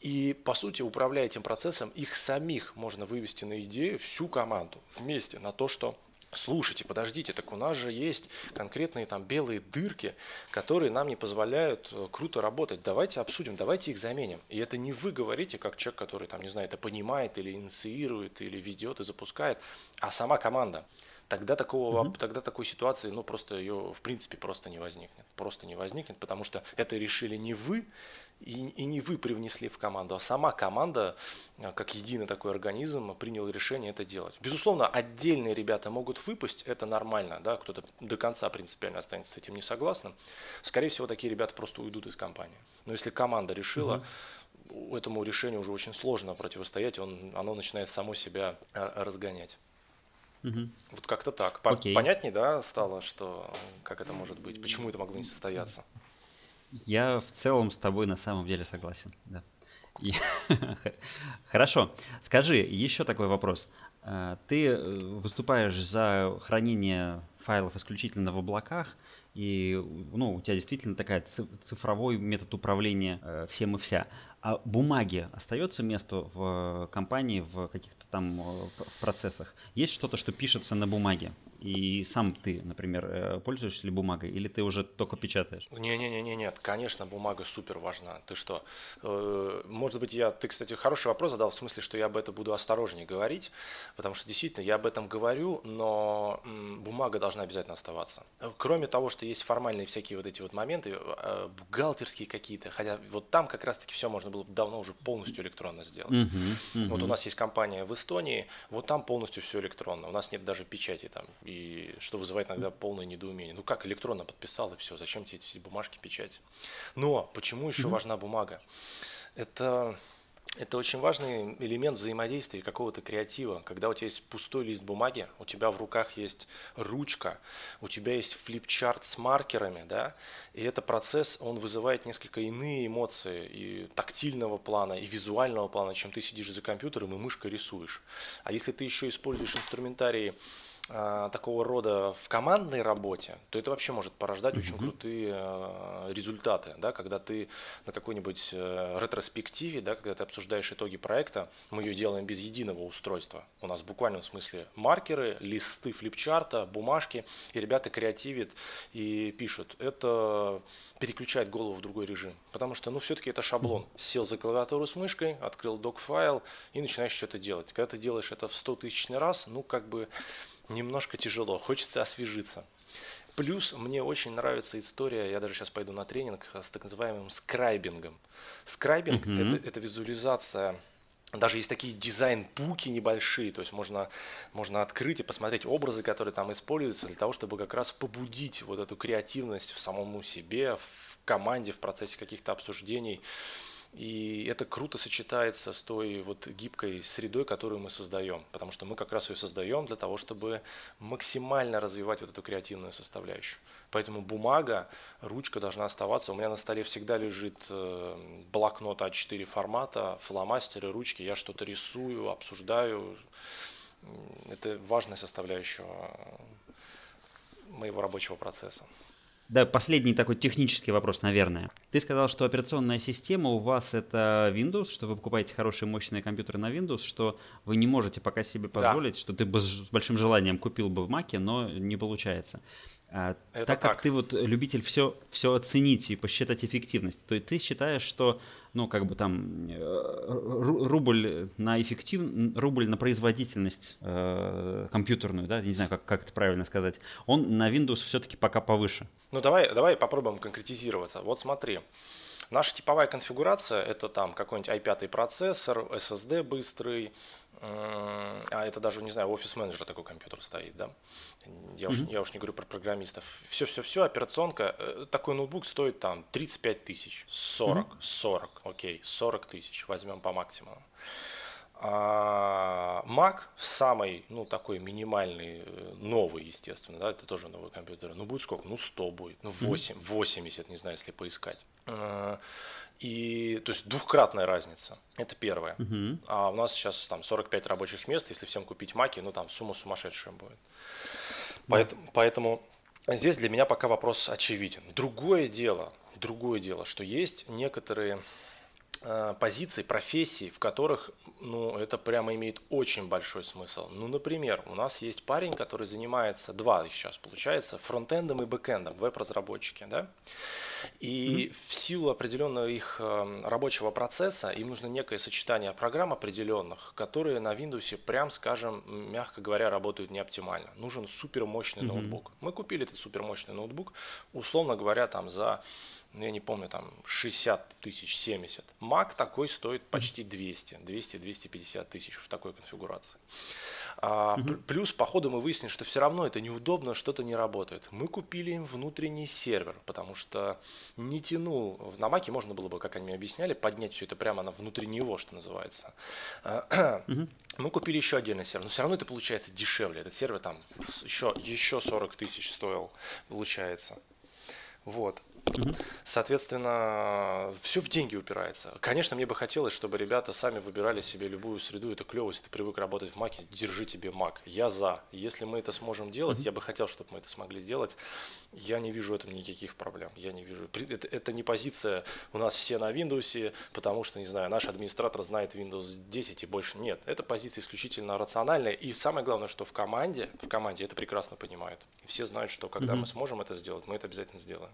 И, по сути, управляя этим процессом, их самих можно вывести на идею, всю команду вместе, на то, что Слушайте, подождите, так у нас же есть конкретные там белые дырки, которые нам не позволяют э, круто работать. Давайте обсудим, давайте их заменим. И это не вы говорите, как человек, который там, не знаю, это понимает или инициирует, или ведет и запускает, а сама команда тогда такого, угу. тогда такой ситуации, ну, просто ее, в принципе, просто не возникнет. Просто не возникнет, потому что это решили не вы, и, и не вы привнесли в команду, а сама команда, э, как единый такой организм, приняла решение это делать. Безусловно, отдельные ребята могут выпасть, это нормально, да, кто-то до конца принципиально останется с этим не согласным. Скорее всего, такие ребята просто уйдут из компании. Но если команда решила, угу. этому решению уже очень сложно противостоять, он, оно начинает само себя э, разгонять. Угу. Вот как-то так. По- Понятнее, да, стало, что как это может быть, почему это могло не состояться? Я в целом с тобой на самом деле согласен, да. И... Хорошо. Скажи, еще такой вопрос. Э, ты э, выступаешь за хранение файлов исключительно в облаках, и ну, у тебя действительно такая цифровой метод управления э, всем и вся. А бумаги остается место в компании, в каких-то там в процессах? Есть что-то, что пишется на бумаге? И сам ты, например, э, пользуешься ли бумагой, или ты уже только печатаешь? Не-не-не, нет, конечно, бумага супер важна. Ты что? Э, может быть, я, ты, кстати, хороший вопрос задал в смысле, что я об этом буду осторожнее говорить, потому что действительно я об этом говорю, но бумага должна обязательно оставаться. Кроме того, что есть формальные всякие вот эти вот моменты, э, бухгалтерские какие-то, хотя вот там как раз-таки все можно было бы давно уже полностью электронно сделать. Uh-huh, uh-huh. Вот у нас есть компания в Эстонии, вот там полностью все электронно, у нас нет даже печати там и что вызывает иногда полное недоумение. Ну как, электронно подписал и все, зачем тебе эти бумажки печать? Но почему еще mm-hmm. важна бумага? Это это очень важный элемент взаимодействия какого-то креатива. Когда у тебя есть пустой лист бумаги, у тебя в руках есть ручка, у тебя есть флипчарт с маркерами, да, и этот процесс, он вызывает несколько иные эмоции и тактильного плана, и визуального плана, чем ты сидишь за компьютером и мышкой рисуешь. А если ты еще используешь инструментарии такого рода в командной работе, то это вообще может порождать mm-hmm. очень крутые э, результаты, да, когда ты на какой-нибудь э, ретроспективе, да, когда ты обсуждаешь итоги проекта, мы ее делаем без единого устройства. У нас в буквальном смысле маркеры, листы флипчарта, бумажки, и ребята креативят и пишут. Это переключает голову в другой режим, потому что, ну, все-таки это шаблон. Сел за клавиатуру с мышкой, открыл док-файл и начинаешь что-то делать. Когда ты делаешь это в 100 тысячный раз, ну, как бы немножко тяжело, хочется освежиться. Плюс мне очень нравится история, я даже сейчас пойду на тренинг с так называемым скрайбингом. Скрайбинг mm-hmm. это, это визуализация даже есть такие дизайн-пуки небольшие, то есть можно, можно открыть и посмотреть образы, которые там используются для того, чтобы как раз побудить вот эту креативность в самому себе, в команде, в процессе каких-то обсуждений. И это круто сочетается с той вот гибкой средой, которую мы создаем, потому что мы как раз ее создаем для того, чтобы максимально развивать вот эту креативную составляющую. Поэтому бумага, ручка должна оставаться. У меня на столе всегда лежит э, блокнот А4 формата, фломастеры, ручки. Я что-то рисую, обсуждаю. Это важная составляющая моего рабочего процесса. Да, последний такой технический вопрос, наверное. Ты сказал, что операционная система у вас это Windows, что вы покупаете хорошие мощные компьютеры на Windows, что вы не можете пока себе позволить, да. что ты бы с большим желанием купил бы в Mac, но не получается. А, это так как ты вот любитель все, все оценить и посчитать эффективность, то ты считаешь, что ну, как бы там э, рубль на эффектив, рубль на производительность э, компьютерную, да, не знаю, как, как это правильно сказать, он на Windows все-таки пока повыше. Ну, давай, давай попробуем конкретизироваться. Вот смотри, наша типовая конфигурация – это там какой-нибудь i5 процессор, SSD быстрый, а это даже, не знаю, офис-менеджер такой компьютер стоит, да. Я, mm-hmm. уж, я уж не говорю про программистов. Все-все-все, операционка, э, такой ноутбук стоит там 35 тысяч, 40, mm-hmm. 40, окей, 40 тысяч, возьмем по максимуму. А Mac самый, ну, такой минимальный, э, новый, естественно, да, это тоже новый компьютер. Ну, будет сколько? Ну, 100 будет, ну, 8, mm-hmm. 80, не знаю, если поискать. И, то есть двухкратная разница. Это первое. Uh-huh. А у нас сейчас там 45 рабочих мест. Если всем купить маки, ну там сумма сумасшедшая будет. Поэтому, поэтому здесь для меня пока вопрос очевиден. Другое дело, другое дело, что есть некоторые э, позиции, профессии, в которых ну, это прямо имеет очень большой смысл. Ну, например, у нас есть парень, который занимается, два сейчас получается, фронтендом и бэкендом, веб-разработчики, да? И mm-hmm. в силу определенного их эм, рабочего процесса им нужно некое сочетание программ определенных, которые на Windows, прям скажем, мягко говоря, работают не оптимально. Нужен супермощный mm-hmm. ноутбук. Мы купили этот супермощный ноутбук, условно говоря, там за ну, я не помню, там 60 тысяч, 70. Mac такой стоит почти 200, 200-250 тысяч в такой конфигурации. А, угу. Плюс по ходу мы выяснили, что все равно это неудобно, что-то не работает. Мы купили им внутренний сервер, потому что не тянул. На Маке можно было бы, как они мне объясняли, поднять все это прямо на внутри него, что называется. Угу. Мы купили еще отдельный сервер, но все равно это получается дешевле. Этот сервер там еще, еще 40 тысяч стоил, получается. Вот. Соответственно, все в деньги упирается. Конечно, мне бы хотелось, чтобы ребята сами выбирали себе любую среду. Это клево, если ты привык работать в Маке, держи тебе Мак. Я за. Если мы это сможем делать, я бы хотел, чтобы мы это смогли сделать. Я не вижу в этом никаких проблем. Я не вижу. Это, это не позиция у нас все на Windows, потому что, не знаю, наш администратор знает Windows 10 и больше. Нет, это позиция исключительно рациональная. И самое главное, что в команде, в команде это прекрасно понимают. Все знают, что когда mm-hmm. мы сможем это сделать, мы это обязательно сделаем.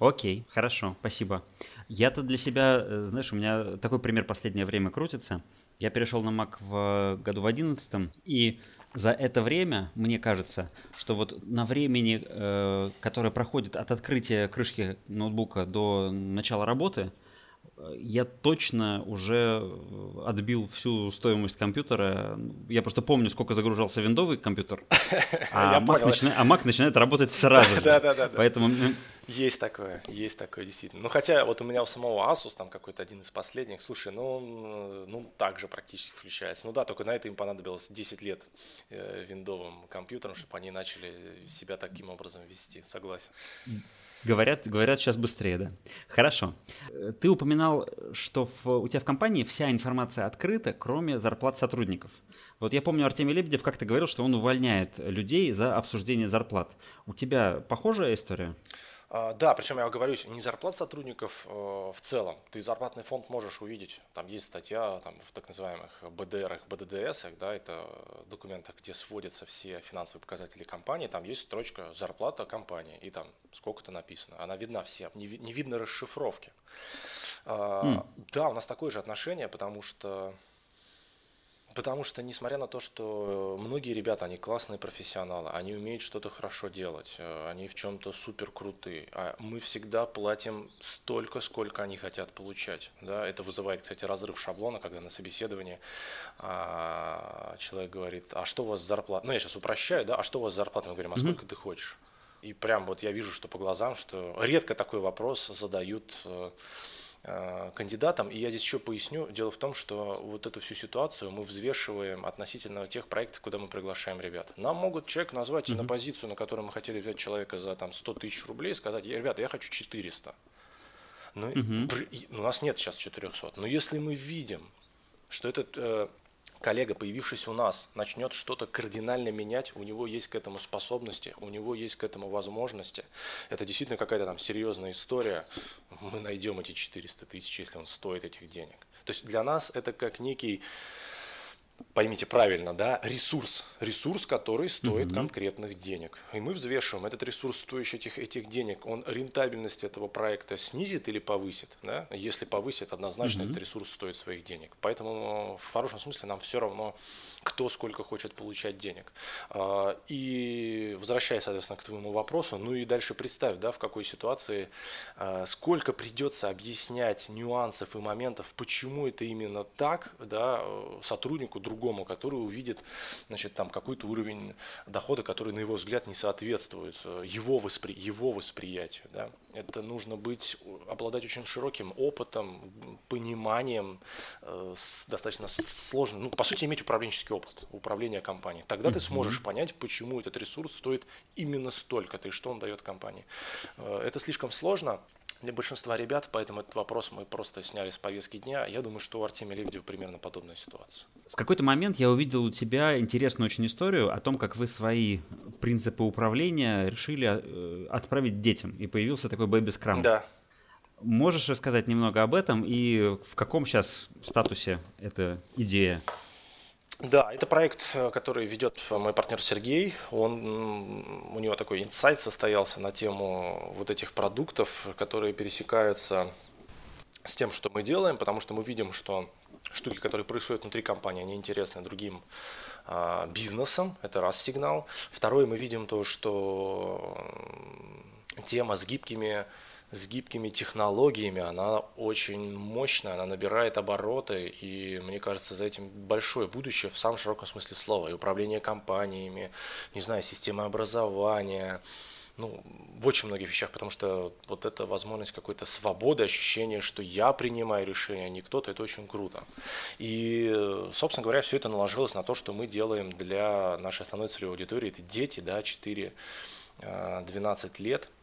Окей, хорошо, спасибо. Я-то для себя, э, знаешь, у меня такой пример последнее время крутится. Я перешел на Mac в году в 11 и за это время, мне кажется, что вот на времени, э, которое проходит от открытия крышки ноутбука до начала работы, я точно уже отбил всю стоимость компьютера. Я просто помню, сколько загружался виндовый компьютер, а, Mac, начина... а Mac начинает работать сразу же. Да, да, да. Поэтому... Есть такое, есть такое, действительно. Ну, хотя вот у меня у самого Asus, там какой-то один из последних, слушай, ну, ну так же практически включается. Ну да, только на это им понадобилось 10 лет э, виндовым компьютерам, чтобы они начали себя таким образом вести, согласен. Говорят, говорят сейчас быстрее, да. Хорошо. Ты упоминал, что в, у тебя в компании вся информация открыта, кроме зарплат сотрудников. Вот я помню, Артемий Лебедев как-то говорил, что он увольняет людей за обсуждение зарплат. У тебя похожая история? А, да, причем я говорю, не зарплат сотрудников э, в целом. Ты зарплатный фонд можешь увидеть. Там есть статья там, в так называемых БДР, БДДС, да, это документах, где сводятся все финансовые показатели компании. Там есть строчка зарплата компании, и там сколько-то написано. Она видна всем, не, не видно расшифровки. Mm. Да, у нас такое же отношение, потому что Потому что, несмотря на то, что многие ребята, они классные профессионалы, они умеют что-то хорошо делать, э, они в чем-то супер крутые, а мы всегда платим столько, сколько они хотят получать. Да? Это вызывает, кстати, разрыв шаблона, когда на собеседовании а, человек говорит, а что у вас зарплата? Ну, я сейчас упрощаю, да, а что у вас зарплата? Мы говорим, а сколько mm-hmm. ты хочешь? И прям вот я вижу, что по глазам, что редко такой вопрос задают э, Э, кандидатам. И я здесь еще поясню. Дело в том, что вот эту всю ситуацию мы взвешиваем относительно тех проектов, куда мы приглашаем ребят. Нам могут человек назвать mm-hmm. на позицию, на которую мы хотели взять человека за там, 100 тысяч рублей, сказать, ребята, я хочу 400. Но, mm-hmm. при, у нас нет сейчас 400. Но если мы видим, что этот э, коллега, появившийся у нас, начнет что-то кардинально менять, у него есть к этому способности, у него есть к этому возможности. Это действительно какая-то там серьезная история. Мы найдем эти 400 тысяч, если он стоит этих денег. То есть для нас это как некий поймите правильно, да, ресурс, ресурс, который стоит mm-hmm. конкретных денег. И мы взвешиваем, этот ресурс, стоящий этих, этих денег, он рентабельность этого проекта снизит или повысит, да? Если повысит, однозначно mm-hmm. этот ресурс стоит своих денег. Поэтому в хорошем смысле нам все равно, кто сколько хочет получать денег. А, и возвращаясь, соответственно, к твоему вопросу, ну и дальше представь, да, в какой ситуации, а, сколько придется объяснять нюансов и моментов, почему это именно так, да, сотруднику, другому, который увидит значит, там какой-то уровень дохода, который, на его взгляд, не соответствует э, его, воспри... его восприятию. Да? Это нужно быть, обладать очень широким опытом, пониманием, э, достаточно сложным, ну, по сути, иметь управленческий опыт управления компанией. Тогда ты сможешь понять, почему этот ресурс стоит именно столько-то и что он дает компании. Э, это слишком сложно, для большинства ребят, поэтому этот вопрос мы просто сняли с повестки дня. Я думаю, что у Артемия Лебедева примерно подобная ситуация. В какой-то момент я увидел у тебя интересную очень историю о том, как вы свои принципы управления решили э, отправить детям, и появился такой Scrum. Да. Можешь рассказать немного об этом и в каком сейчас статусе эта идея? Да, это проект, э, который ведет мой партнер Сергей. Он, у него такой инсайт состоялся на тему вот этих продуктов, которые пересекаются с тем, что мы делаем, потому что мы видим, что штуки, которые происходят внутри компании, они интересны другим а, бизнесам. Это раз сигнал. Второе, мы видим то, что тема с гибкими с гибкими технологиями, она очень мощная, она набирает обороты, и мне кажется, за этим большое будущее в самом широком смысле слова. И управление компаниями, не знаю, система образования, ну, в очень многих вещах, потому что вот эта возможность какой-то свободы, ощущение, что я принимаю решение, а не кто-то, это очень круто. И, собственно говоря, все это наложилось на то, что мы делаем для нашей основной целевой аудитории. Это дети, да, 4-12 э, лет –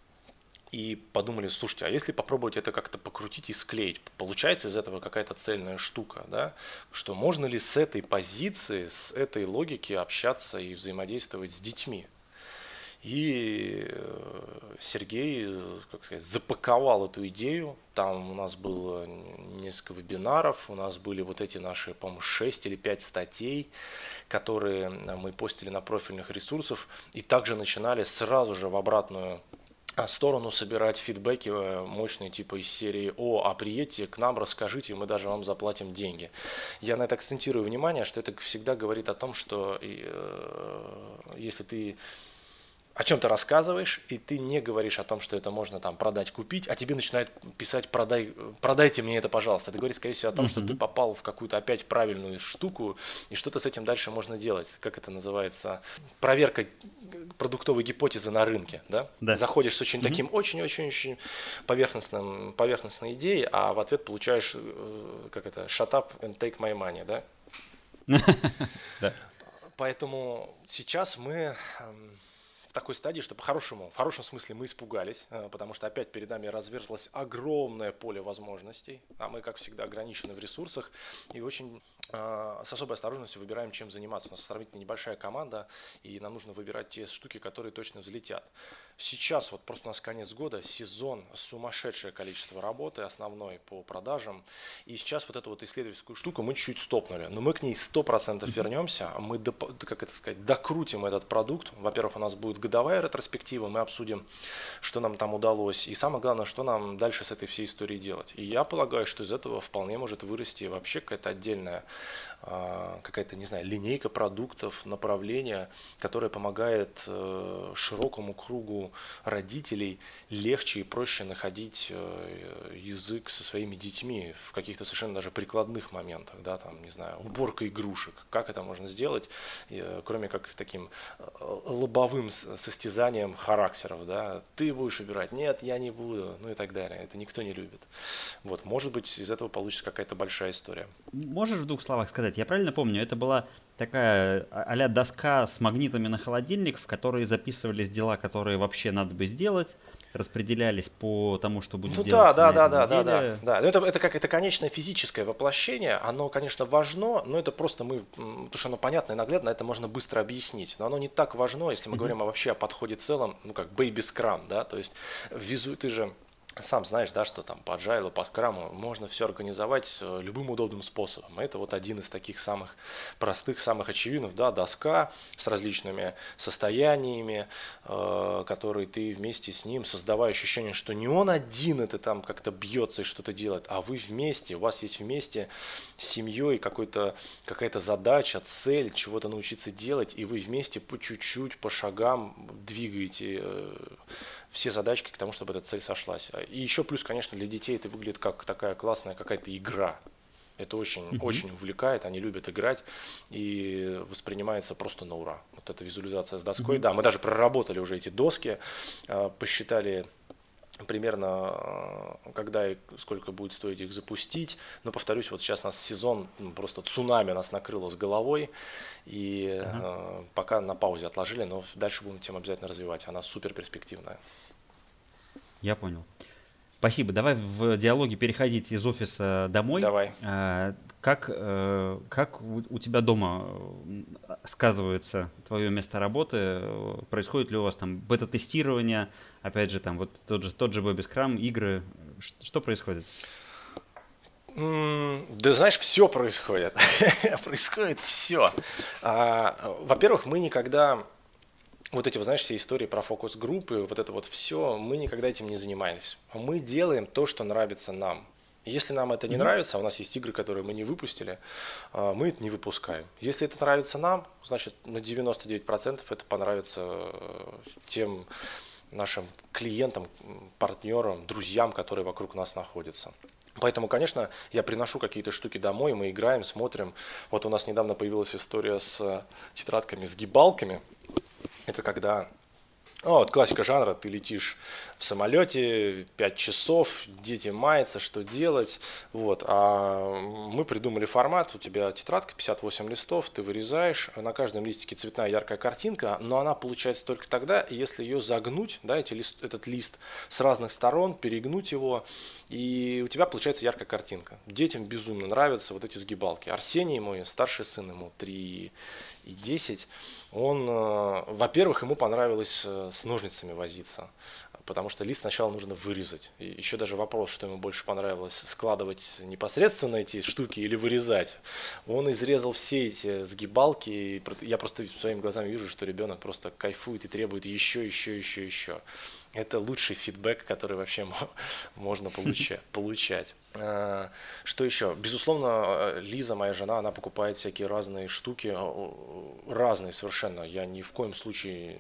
и подумали, слушайте, а если попробовать это как-то покрутить и склеить, получается из этого какая-то цельная штука, да? Что можно ли с этой позиции, с этой логики общаться и взаимодействовать с детьми? И э, Сергей, как сказать, запаковал эту идею. Там у нас было несколько вебинаров, у нас были вот эти наши, по-моему, 6 или 5 статей, которые мы постили на профильных ресурсах. И также начинали сразу же в обратную сторону собирать фидбэки э, мощные, типа из серии «О, а приедьте к нам, расскажите, мы даже вам заплатим деньги». Я на это акцентирую внимание, что это всегда говорит о том, что э, если ты о чем ты рассказываешь, и ты не говоришь о том, что это можно там продать, купить, а тебе начинают писать продай, продайте мне это, пожалуйста. Это говорит, скорее всего, о том, что ты попал в какую-то опять правильную штуку, и что-то с этим дальше можно делать. Как это называется? Проверка продуктовой гипотезы на рынке. Да? Да. Заходишь с очень таким очень-очень-очень поверхностным, поверхностной идеей, а в ответ получаешь, э, как это, shut up and take my money. Да? Поэтому сейчас мы эм, такой стадии, что по-хорошему, в хорошем смысле мы испугались, э, потому что опять перед нами разверзлось огромное поле возможностей, а мы, как всегда, ограничены в ресурсах и очень э, с особой осторожностью выбираем, чем заниматься. У нас сравнительно небольшая команда, и нам нужно выбирать те штуки, которые точно взлетят. Сейчас вот просто у нас конец года, сезон, сумасшедшее количество работы основной по продажам. И сейчас вот эту вот исследовательскую штуку мы чуть-чуть стопнули. Но мы к ней 100% вернемся. Мы, как это сказать, докрутим этот продукт. Во-первых, у нас будет годовая ретроспектива, мы обсудим, что нам там удалось. И самое главное, что нам дальше с этой всей историей делать. И я полагаю, что из этого вполне может вырасти вообще какая-то отдельная какая-то, не знаю, линейка продуктов, направление, которое помогает э, широкому кругу родителей легче и проще находить э, язык со своими детьми в каких-то совершенно даже прикладных моментах, да, там, не знаю, уборка игрушек. Как это можно сделать, э, кроме как таким лобовым состязанием характеров, да, ты будешь убирать, нет, я не буду, ну и так далее. Это никто не любит. Вот, может быть, из этого получится какая-то большая история. Можешь в двух словах сказать, я правильно помню, это была такая а доска с магнитами на холодильник, в которой записывались дела, которые вообще надо бы сделать, распределялись по тому, что будет ну, делать. Да, да, да, да, да, да. Это, это как это конечное физическое воплощение. Оно, конечно, важно, но это просто мы, потому что оно понятно и наглядно, это можно быстро объяснить. Но оно не так важно, если мы mm-hmm. говорим о, вообще о подходе целом, ну как baby scrum, да, то есть визу, ты же сам знаешь, да, что там по agile, по скраму можно все организовать э, любым удобным способом. Это вот один из таких самых простых, самых очевидных, да, доска с различными состояниями, э, которые ты вместе с ним, создавая ощущение, что не он один это там как-то бьется и что-то делает, а вы вместе, у вас есть вместе с семьей какой-то, какая-то задача, цель, чего-то научиться делать, и вы вместе по чуть-чуть, по шагам двигаете э, все задачки к тому, чтобы эта цель сошлась. И еще плюс, конечно, для детей это выглядит как такая классная какая-то игра. Это очень, mm-hmm. очень увлекает, они любят играть и воспринимается просто на ура. Вот эта визуализация с доской. Mm-hmm. Да, мы даже проработали уже эти доски, а, посчитали примерно а, когда и сколько будет стоить их запустить. Но повторюсь, вот сейчас у нас сезон, просто цунами нас накрыло с головой, и uh-huh. пока на паузе отложили, но дальше будем тему обязательно развивать. Она супер перспективная. Я понял. Спасибо. Давай в диалоге переходить из офиса домой. Давай. А, как, э, как у тебя дома э, сказывается твое место работы? Происходит ли у вас там бета-тестирование? Опять же, там вот тот же, тот же Baby Scrum, игры. Что происходит? Да знаешь, все происходит. происходит все. А, во-первых, мы никогда вот эти, вы знаешь, все истории про фокус-группы, вот это вот все, мы никогда этим не занимались. Мы делаем то, что нравится нам. Если нам это не mm-hmm. нравится, а у нас есть игры, которые мы не выпустили, а, мы это не выпускаем. Если это нравится нам, значит на 99% это понравится э, тем нашим клиентам, партнерам, друзьям, которые вокруг нас находятся. Поэтому, конечно, я приношу какие-то штуки домой, мы играем, смотрим. Вот у нас недавно появилась история с тетрадками, с гибалками. Это когда ну, вот классика жанра, ты летишь в самолете 5 часов, дети маются, что делать. Вот. А мы придумали формат, у тебя тетрадка 58 листов, ты вырезаешь, на каждом листике цветная яркая картинка, но она получается только тогда, если ее загнуть, да, эти лист, этот лист с разных сторон, перегнуть его, и у тебя получается яркая картинка. Детям безумно нравятся вот эти сгибалки. Арсений мой, старший сын, ему 3 и 10, он, э, во-первых, ему понравилось э, с ножницами возиться, потому что лист сначала нужно вырезать. И еще даже вопрос, что ему больше понравилось, складывать непосредственно эти штуки или вырезать. Он изрезал все эти сгибалки, и я просто своими глазами вижу, что ребенок просто кайфует и требует еще, еще, еще, еще. Это лучший фидбэк, который вообще можно получать. А, что еще? Безусловно, Лиза, моя жена, она покупает всякие разные штуки, разные совершенно. Я ни в коем случае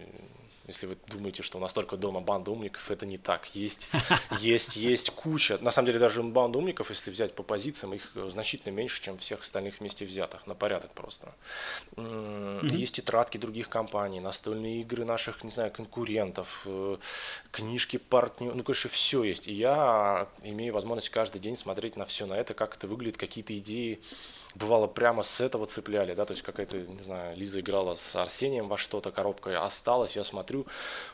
если вы думаете, что у нас только дома банда умников, это не так. Есть, есть, есть куча. На самом деле даже банда умников, если взять по позициям, их значительно меньше, чем всех остальных вместе взятых, на порядок просто. Mm-hmm. Есть тетрадки других компаний, настольные игры наших, не знаю, конкурентов, э, книжки партнеров, ну, конечно, все есть. И я имею возможность каждый день смотреть на все на это, как это выглядит, какие-то идеи бывало прямо с этого цепляли, да, то есть какая-то, не знаю, Лиза играла с Арсением во что-то, коробка осталась, я смотрю,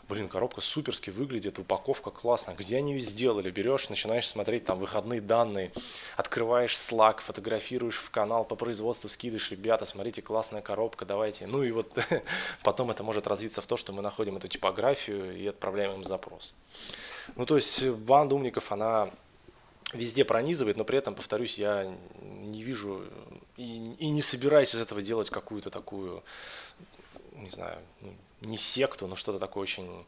блин, коробка суперски выглядит, упаковка классная, где они ее сделали, берешь, начинаешь смотреть там выходные данные, открываешь Slack, фотографируешь в канал по производству, скидываешь, ребята, смотрите, классная коробка, давайте, ну и вот потом это может развиться в то, что мы находим эту типографию и отправляем им запрос. Ну, то есть банда умников, она везде пронизывает, но при этом, повторюсь, я не вижу и, и не собираюсь из этого делать какую-то такую, не знаю, ну, не секту, но что-то такое очень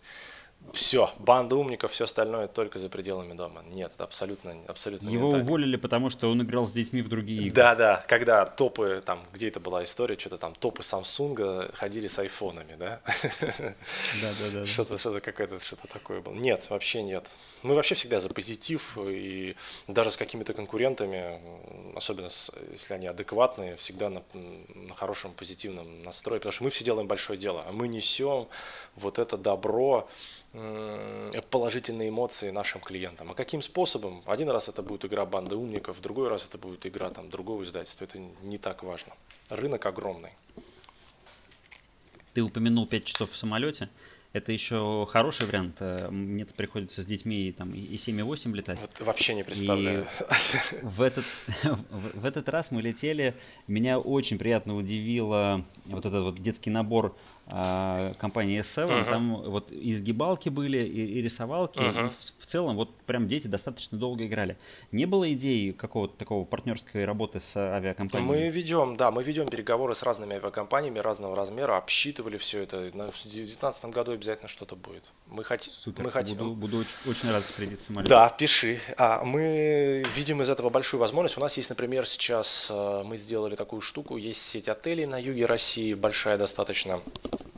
все, банда умников, все остальное только за пределами дома. Нет, это абсолютно, абсолютно Его не так. уволили, потому что он играл с детьми в другие игры. Да, да, когда топы, там, где это была история, что-то там топы Samsung ходили с айфонами, да? Да, да, да. Что-то, что-то какое-то, что-то такое было. Нет, вообще нет. Мы вообще всегда за позитив, и даже с какими-то конкурентами, особенно с- если они адекватные, всегда на, на хорошем позитивном настрое, потому что мы все делаем большое дело, а мы несем вот это добро, положительные эмоции нашим клиентам. А каким способом? Один раз это будет игра банды умников, другой раз это будет игра там другого издательства. Это не так важно. Рынок огромный. Ты упомянул 5 часов в самолете. Это еще хороший вариант. Э, Мне-то приходится с детьми там и 7, и 8 летать. Вот вообще не представляю. В этот, в этот раз мы летели, меня очень приятно удивило вот этот вот детский набор а, компании S7. Мгм. Там вот изгибалки были, и, и рисовалки. Мгм. И в, в целом вот прям дети достаточно долго играли. Не было идеи какого-то такого партнерской работы с авиакомпанией? Мы ведем, да, мы ведем переговоры с разными авиакомпаниями разного размера, обсчитывали все это. На- В 2019 году обязательно что-то будет. Мы, хот- Супер. мы хотим... Буду, буду очень, очень рад встретиться в самолете. Да, пиши. А, мы видим из этого большую возможность. У нас есть, например, сейчас э, мы сделали такую штуку. Есть сеть отелей на юге России, большая достаточно.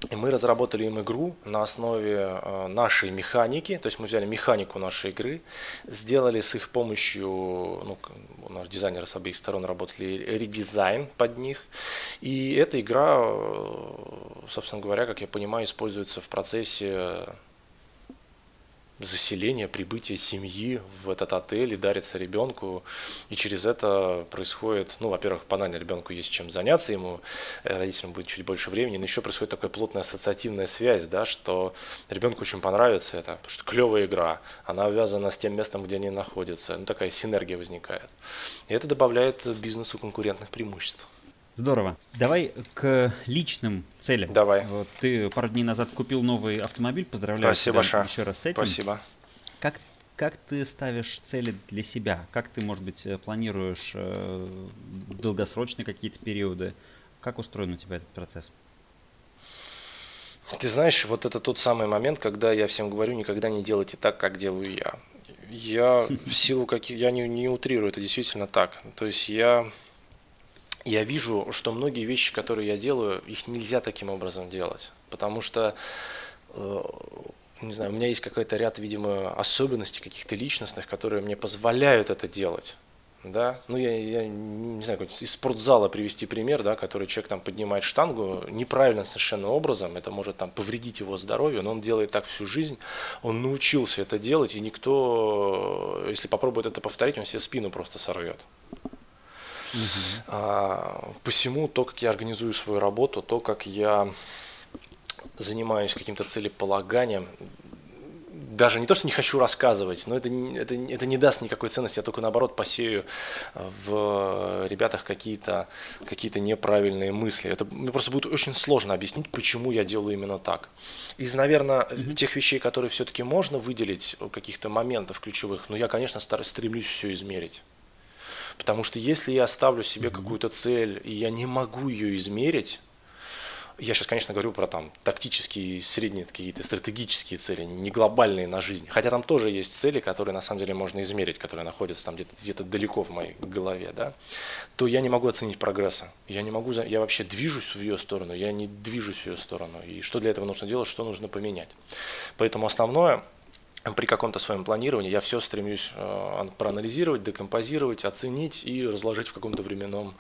И мы разработали им игру на основе э, нашей механики. То есть мы взяли механику нашей игры, сделали с их помощью, ну, у нас дизайнеры с обеих сторон работали, редизайн под них. И эта игра, э, собственно говоря, как я понимаю, используется в процессе заселение, прибытие семьи в этот отель и дарится ребенку. И через это происходит, ну, во-первых, банально ребенку есть чем заняться, ему, э, родителям будет чуть больше времени, но еще происходит такая плотная ассоциативная связь, да, что ребенку очень понравится это, потому что клевая игра, она связана с тем местом, где они находятся, ну, такая синергия возникает. И это добавляет бизнесу конкурентных преимуществ. Здорово. Давай к личным целям. Давай. Вот ты пару дней назад купил новый автомобиль. Поздравляю Спасибо, тебя Ша. еще раз с этим. Спасибо. Как, как ты ставишь цели для себя? Как ты, может быть, э, планируешь э, долгосрочные какие-то периоды? Как устроен у тебя этот процесс? Ты знаешь, вот это тот самый момент, когда я всем говорю, никогда не делайте так, как делаю я. Я в силу каких, я не, не утрирую, это действительно так. То есть я, я вижу, что многие вещи, которые я делаю, их нельзя таким образом делать. Потому что, э, не знаю, у меня есть какой-то ряд, видимо, особенностей каких-то личностных, которые мне позволяют это делать. Да, ну я, я не знаю, из спортзала привести пример, да, который человек там поднимает штангу неправильно совершенно образом, это может там повредить его здоровью, но он делает так всю жизнь, он научился это делать, и никто, если попробует это повторить, он себе спину просто сорвет. А, посему то, как я организую свою работу, то, как я занимаюсь каким-то целеполаганием, даже не то, что не хочу рассказывать, но это, это, это не даст никакой ценности, я только наоборот посею в ребятах какие-то какие неправильные мысли. Это мне просто будет очень сложно объяснить, почему я делаю именно так. Из, наверное, тех вещей, которые все-таки можно выделить, каких-то моментов ключевых, но я, конечно, стараюсь, стремлюсь все измерить. Потому что если я ставлю себе какую-то цель, и я не могу ее измерить, я сейчас, конечно, говорю про там тактические, средние какие-то стратегические цели, не глобальные на жизнь. Хотя там тоже есть цели, которые на самом деле можно измерить, которые находятся там где-то где далеко в моей голове, да, то я не могу оценить прогресса. Я не могу, я вообще движусь в ее сторону, я не движусь в ее сторону. И что для этого нужно делать, что нужно поменять. Поэтому основное при каком-то своем планировании я все стремлюсь э, ан- проанализировать, декомпозировать, оценить и разложить в каком-то временном,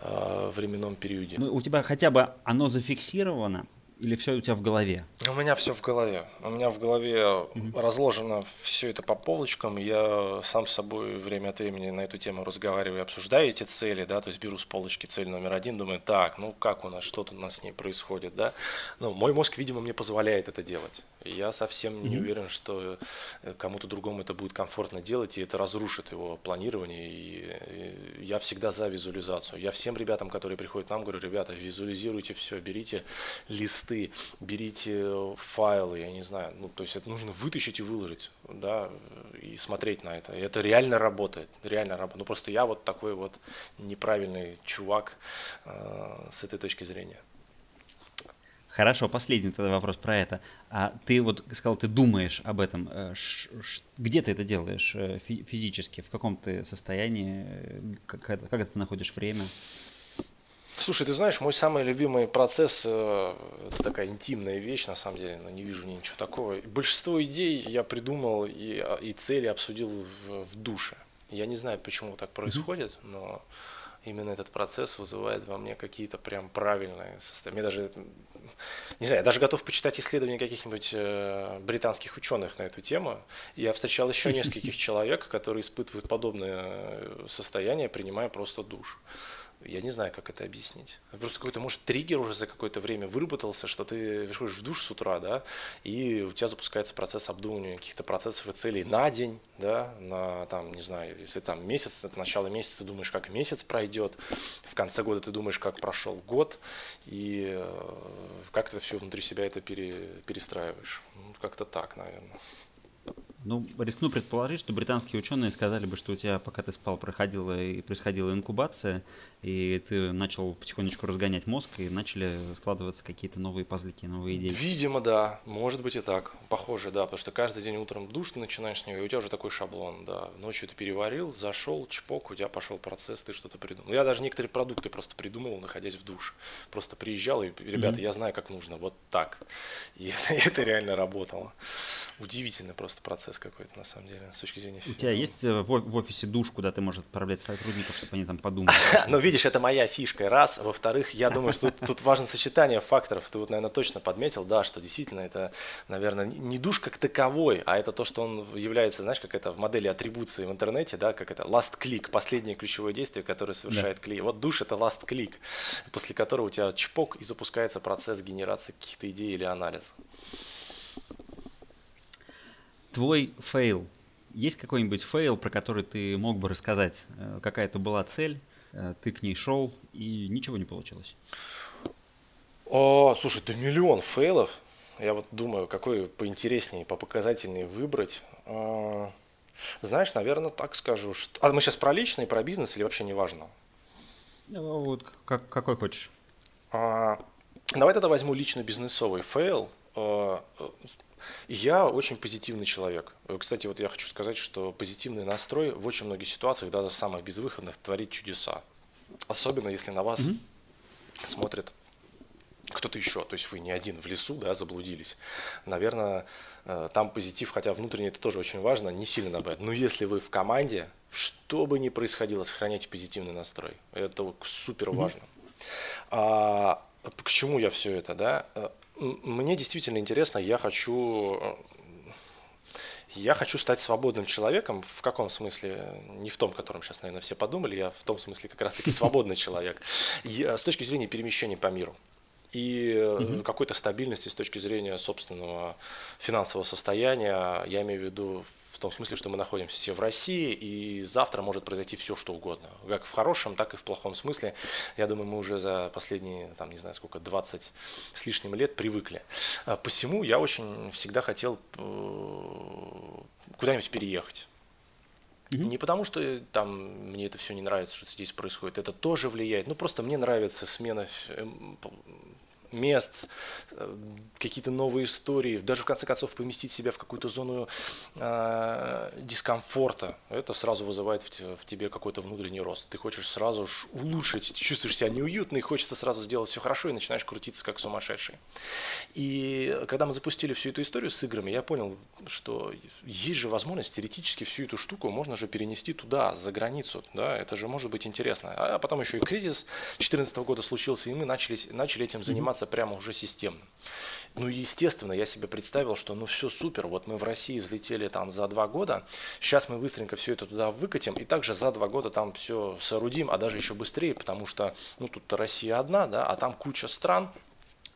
э, временном периоде. Ну, у тебя хотя бы оно зафиксировано или все у тебя в голове? У меня все в голове. У меня в голове разложено все это по полочкам. Я сам с собой время от времени на эту тему разговариваю, обсуждаю эти цели, да, то есть беру с полочки цель номер один, думаю, так, ну как у нас, что тут у нас с ней происходит, да. Ну, мой мозг, видимо, мне позволяет это делать. Я совсем не уверен, что э, кому-то другому это будет комфортно делать, и это разрушит его планирование. И э, я всегда за визуализацию. Я всем ребятам, которые приходят к нам, говорю, ребята, визуализируйте все, берите листы, берите файлы, я не знаю, ну, то есть это нужно вытащить и выложить, да, и смотреть на это. И это реально работает, реально работает. Ну, просто я вот такой вот неправильный чувак э, с этой точки зрения. Хорошо, последний тогда вопрос про это. А ты вот сказал, ты думаешь об этом. Э, где ты это делаешь э, физически? В каком ты состоянии? Как, как ты находишь время? Слушай, ты знаешь, мой самый любимый процесс э, это такая интимная вещь, на самом деле, но не вижу ничего такого. Большинство идей я придумал и, а, и цели обсудил в, в душе. Я не знаю, почему так происходит, но именно этот процесс вызывает во мне какие-то прям правильные состояния. Мне даже, не знаю, я даже готов почитать исследования каких-нибудь э, британских ученых на эту тему. Я встречал еще нескольких человек, которые испытывают подобное э, состояние, принимая просто душ. Я не знаю, как это объяснить. Просто какой-то, может, триггер уже за какое-то время выработался, что ты выходишь в душ с утра, да, и у тебя запускается процесс обдумывания каких-то процессов и целей на день, да, на, там, не знаю, если там месяц, это начало месяца, ты думаешь, как месяц пройдет, в конце года ты думаешь, как прошел год, и э, как ты все внутри себя это пере, перестраиваешь. Ну, как-то так, наверное. Ну, рискну предположить, что британские ученые сказали бы, что у тебя, пока ты спал, проходила и происходила инкубация, и ты начал потихонечку разгонять мозг, и начали складываться какие-то новые пазлики, новые идеи. Видимо, да. Может быть и так. Похоже, да. Потому что каждый день утром в душ ты начинаешь с нее, и у тебя уже такой шаблон, да. Ночью ты переварил, зашел, чпок, у тебя пошел процесс, ты что-то придумал. Я даже некоторые продукты просто придумывал, находясь в душ. Просто приезжал, и, ребята, mm-hmm. я знаю, как нужно, вот так. И это, это реально работало. Удивительный просто процесс какой-то, на самом деле, с точки зрения... У тебя есть э, в, офисе душ, куда ты можешь отправлять сотрудников, чтобы они там подумали? Ну, видишь, это моя фишка, раз. Во-вторых, я думаю, что тут, важно сочетание факторов. Ты вот, наверное, точно подметил, да, что действительно это, наверное, не душ как таковой, а это то, что он является, знаешь, как это в модели атрибуции в интернете, да, как это last click, последнее ключевое действие, которое совершает клиент. Вот душ это last click, после которого у тебя чпок и запускается процесс генерации каких-то идей или анализа твой фейл. Есть какой-нибудь фейл, про который ты мог бы рассказать? Э, какая-то была цель, э, ты к ней шел, и ничего не получилось? О, слушай, да миллион фейлов. Я вот думаю, какой поинтереснее, попоказательнее выбрать. А, знаешь, наверное, так скажу. Что... А мы сейчас про личный, про бизнес или вообще не важно? Ну, вот как, какой хочешь. А, давай тогда возьму лично бизнесовый фейл. Я очень позитивный человек. Кстати, вот я хочу сказать, что позитивный настрой в очень многих ситуациях, даже самых безвыходных, творит чудеса. Особенно если на вас mm-hmm. смотрит кто-то еще, то есть вы не один в лесу, да, заблудились. Наверное, э, там позитив, хотя внутренне это тоже очень важно, не сильно добавить. Но если вы в команде, что бы ни происходило, сохраняйте позитивный настрой. Это супер важно. Mm-hmm. А, к чему я все это, да? Э, мне действительно интересно, я хочу э, я хочу стать свободным человеком. В каком смысле? Не в том, котором сейчас, наверное, все подумали. Я в том смысле как раз-таки свободный человек. Я, с точки зрения перемещения по миру. И угу. какой-то стабильности с точки зрения собственного финансового состояния. Я имею в виду в том смысле, что мы находимся все в России, и завтра может произойти все, что угодно. Как в хорошем, так и в плохом смысле. Я думаю, мы уже за последние, там, не знаю сколько, 20 с лишним лет привыкли. А посему я очень всегда хотел э, куда-нибудь переехать. Не потому, что там мне это все не нравится, что здесь происходит, это тоже влияет. Ну, просто мне нравится смена эм, мест, э, какие-то новые истории, даже в конце концов поместить себя в какую-то зону э, дискомфорта, это сразу вызывает в, тебе какой-то внутренний рост. Ты хочешь сразу улучшить, ты чувствуешь себя неуютно, и хочется сразу сделать все хорошо, и начинаешь крутиться как сумасшедший. И когда мы запустили всю эту историю с играми, я понял, что есть же возможность теоретически всю эту штуку можно же перенести туда, за границу, да, это же может быть интересно. А потом еще и кризис 2014 года случился, и мы начали, начали этим заниматься прямо уже системно. Ну, естественно, я себе представил, что ну все супер, вот мы в России взлетели там за два года, сейчас мы быстренько все это туда выкатим, и также за два года там все соорудим, а даже еще быстрее, потому что, ну, тут-то Россия одна, да, а там куча стран,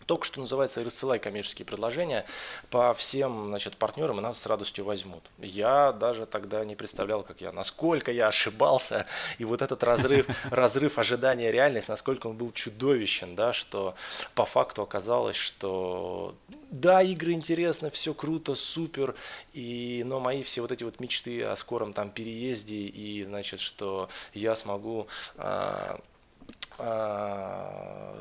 только что называется рассылай коммерческие предложения по всем значит, партнерам, и нас с радостью возьмут. Я даже тогда не представлял, как я, насколько я ошибался, и вот этот разрыв, разрыв ожидания реальность, насколько он был чудовищен, да, что по факту оказалось, что да, игры интересны, все круто, супер, и, но мои все вот эти вот мечты о скором там переезде, и, значит, что я смогу а, а,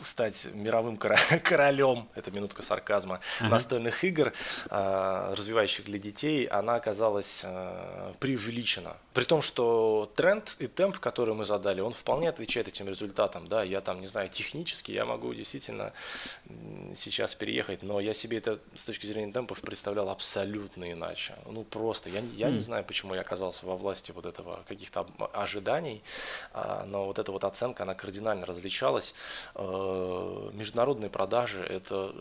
стать мировым королем, это минутка сарказма, uh-huh. настольных игр, э, развивающих для детей, она оказалась э, преувеличена. При том, что тренд и темп, который мы задали, он вполне отвечает этим результатам. Да, я там, не знаю, технически я могу действительно сейчас переехать, но я себе это с точки зрения темпов представлял абсолютно иначе. Ну просто, я, я mm. не знаю, почему я оказался во власти вот этого каких-то ожиданий, а, но вот эта вот оценка, она кардинально различалась. Э, международные продажи – это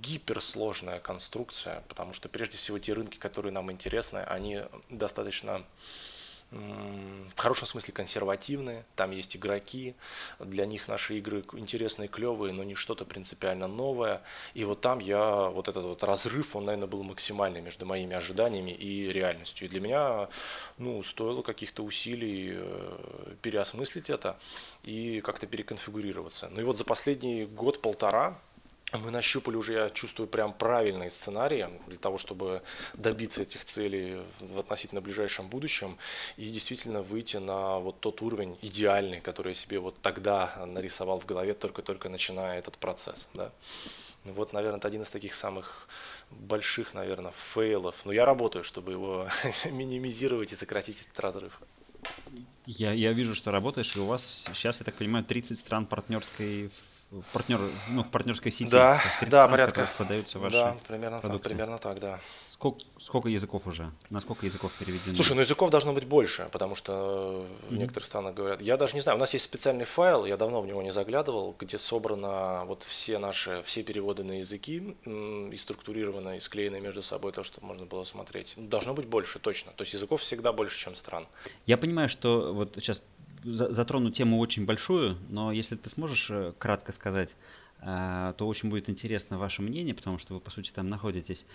гиперсложная конструкция, потому что прежде всего те рынки, которые нам интересны, они достаточно в хорошем смысле консервативные, там есть игроки, для них наши игры интересные, клевые, но не что-то принципиально новое. И вот там я, вот этот вот разрыв, он, наверное, был максимальный между моими ожиданиями и реальностью. И для меня, ну, стоило каких-то усилий э, переосмыслить это и как-то переконфигурироваться. Ну и вот за последний год-полтора мы нащупали уже, я чувствую, прям правильные сценарии для того, чтобы добиться этих целей в относительно ближайшем будущем и действительно выйти на вот тот уровень идеальный, который я себе вот тогда нарисовал в голове, только-только начиная этот процесс. Да. Вот, наверное, это один из таких самых больших, наверное, фейлов. Но я работаю, чтобы его минимизировать и сократить этот разрыв. Я, я вижу, что работаешь, и у вас сейчас, я так понимаю, 30 стран партнерской партнер, ну, в партнерской сети. Да, да, порядка. Продаются ваши да, примерно продукты. так, примерно так, да. Сколько, сколько языков уже? На сколько языков переведено? Слушай, ну языков должно быть больше, потому что в mm-hmm. некоторых странах говорят. Я даже не знаю, у нас есть специальный файл, я давно в него не заглядывал, где собрано вот все наши, все переводы на языки и структурировано, и склеены между собой, то, что можно было смотреть. Должно быть больше, точно. То есть языков всегда больше, чем стран. Я понимаю, что вот сейчас затрону тему очень большую, но если ты сможешь э, кратко сказать, э, то очень будет интересно ваше мнение, потому что вы, по сути, там находитесь.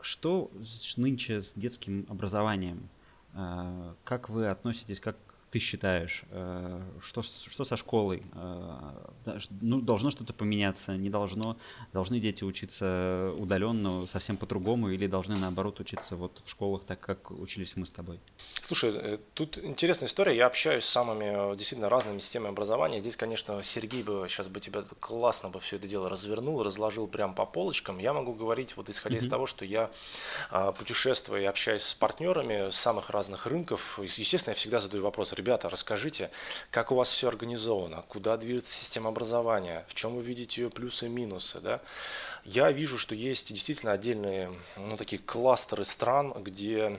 Что нынче с детским образованием? Э, как вы относитесь, как ты считаешь, э, что, что со школой? Э, ну, должно что-то поменяться, не должно? Должны дети учиться удаленно, совсем по-другому, или должны, наоборот, учиться вот в школах так, как учились мы с тобой? Слушай, э, тут интересная история. Я общаюсь с самыми действительно разными системами образования. Здесь, конечно, Сергей бы сейчас бы тебя классно бы все это дело развернул, разложил прям по полочкам. Я могу говорить, вот исходя mm-hmm. из того, что я а, путешествую и общаюсь с партнерами с самых разных рынков, естественно, я всегда задаю вопрос, ребята, расскажите, как у вас все организовано, куда движется система образования, в чем вы видите ее плюсы и минусы. Да? Я вижу, что есть действительно отдельные ну, такие кластеры стран, где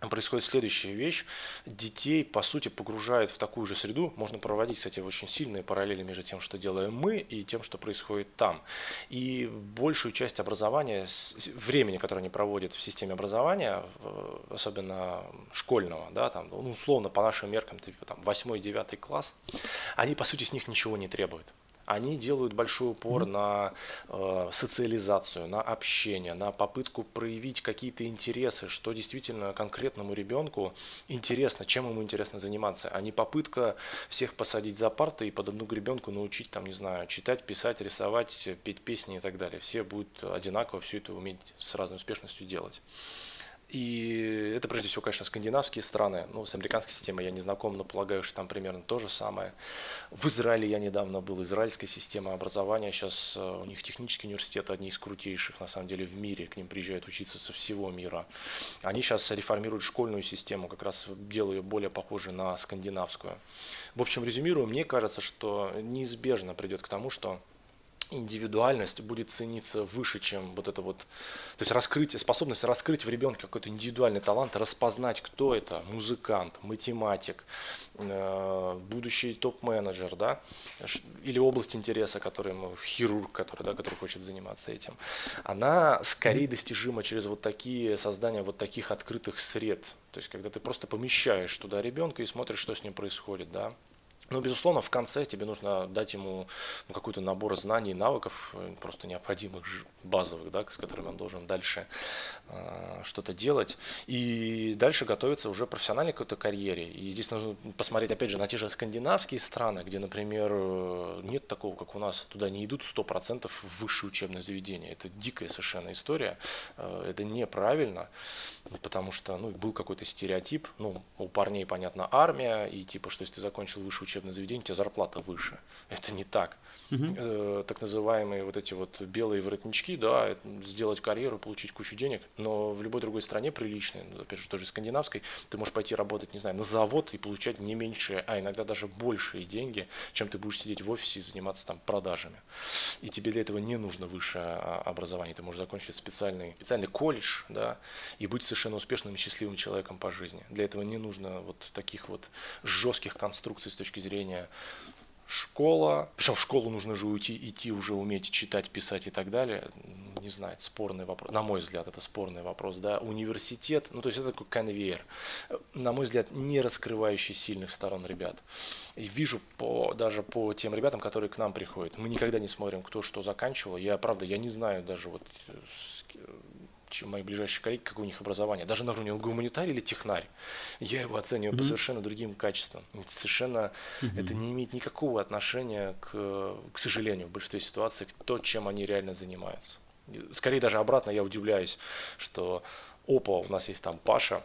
происходит следующая вещь. Детей, по сути, погружают в такую же среду. Можно проводить, кстати, очень сильные параллели между тем, что делаем мы, и тем, что происходит там. И большую часть образования, времени, которое они проводят в системе образования, особенно школьного, да, там, ну, условно, по нашим меркам, типа там 8-9 класс, они, по сути, с них ничего не требуют они делают большой упор mm-hmm. на э, социализацию, на общение, на попытку проявить какие-то интересы, что действительно конкретному ребенку интересно, чем ему интересно заниматься, а не попытка всех посадить за парты и под одну гребенку научить, там, не знаю, читать, писать, рисовать, петь песни и так далее. Все будут одинаково все это уметь с разной успешностью делать. И это прежде всего, конечно, скандинавские страны. Ну, с американской системой я не знаком, но полагаю, что там примерно то же самое. В Израиле я недавно был, израильская система образования. Сейчас э, у них технический университет одни из крутейших, на самом деле, в мире. К ним приезжают учиться со всего мира. Они сейчас реформируют школьную систему, как раз делая ее более похожей на скандинавскую. В общем, резюмирую, мне кажется, что неизбежно придет к тому, что индивидуальность будет цениться выше, чем вот это вот, то есть раскрытие, способность раскрыть в ребенке какой-то индивидуальный талант, распознать, кто это, музыкант, математик, э, будущий топ-менеджер, да, или область интереса, который ему, хирург, который, да, который хочет заниматься этим, она скорее достижима через вот такие, создание вот таких открытых сред, то есть когда ты просто помещаешь туда ребенка и смотришь, что с ним происходит, да, но, безусловно, в конце тебе нужно дать ему ну, какой-то набор знаний навыков, э, просто необходимых, базовых, да, с которыми он должен дальше э, что-то делать. И дальше готовиться уже профессиональной какой-то карьере. И здесь нужно посмотреть, опять же, на те же скандинавские страны, где, например, э, нет такого, как у нас, туда не идут 100% в высшее учебное заведение. Это дикая совершенно история, э, это неправильно. Потому что ну, был какой-то стереотип, ну, у парней, понятно, армия, и типа, что если ты закончил высшее учебное заведение, у тебя зарплата выше. Это не так. Uh-huh. Э, так называемые вот эти вот белые воротнички, да, сделать карьеру, получить кучу денег, но в любой другой стране приличной, ну, опять же, тоже скандинавской, ты можешь пойти работать, не знаю, на завод и получать не меньшие, а иногда даже большие деньги, чем ты будешь сидеть в офисе и заниматься там продажами. И тебе для этого не нужно высшее а, образование, ты можешь закончить специальный, специальный колледж, да, и быть совершенно успешным и счастливым человеком по жизни. Для этого не нужно вот таких вот жестких конструкций с точки зрения школа, причем в школу нужно же уйти, идти уже уметь читать, писать и так далее, не знаю, спорный вопрос, на мой взгляд, это спорный вопрос, да, университет, ну, то есть это такой конвейер, на мой взгляд, не раскрывающий сильных сторон ребят. И вижу по, даже по тем ребятам, которые к нам приходят, мы никогда не смотрим, кто что заканчивал, я, правда, я не знаю даже вот чем мои ближайшие коллеги, какое у них образование. Даже на уровне гуманитарий или технарь. Я его оцениваю mm-hmm. по совершенно другим качествам. Совершенно mm-hmm. это не имеет никакого отношения, к, к сожалению, в большинстве ситуаций, к то, чем они реально занимаются. Скорее даже обратно я удивляюсь, что опа, у нас есть там Паша,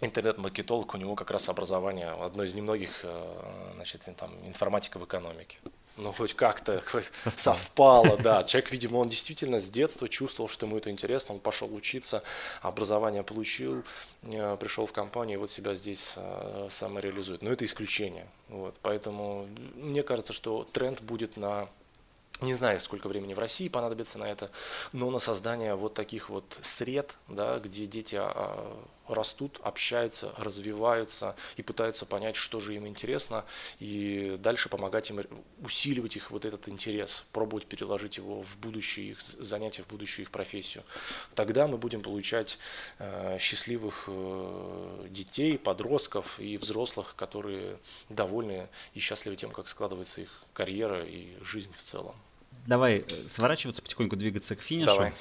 интернет-маркетолог, у него как раз образование, одно из немногих, э, значит, там, информатика в экономике ну, хоть как-то совпало. совпало, да. Человек, видимо, он действительно с детства чувствовал, что ему это интересно, он пошел учиться, образование получил, э, пришел в компанию и вот себя здесь э, самореализует. Но это исключение. Вот. Поэтому мне кажется, что тренд будет на не знаю, сколько времени в России понадобится на это, но на создание вот таких вот сред, да, где дети а, растут, общаются, развиваются и пытаются понять, что же им интересно, и дальше помогать им усиливать их вот этот интерес, пробовать переложить его в будущее их занятия, в будущую их профессию. Тогда мы будем получать э, счастливых э, детей, подростков и взрослых, которые довольны и счастливы тем, как складывается их карьера и жизнь в целом. Давай э, сворачиваться, потихоньку двигаться к финишу. Давай.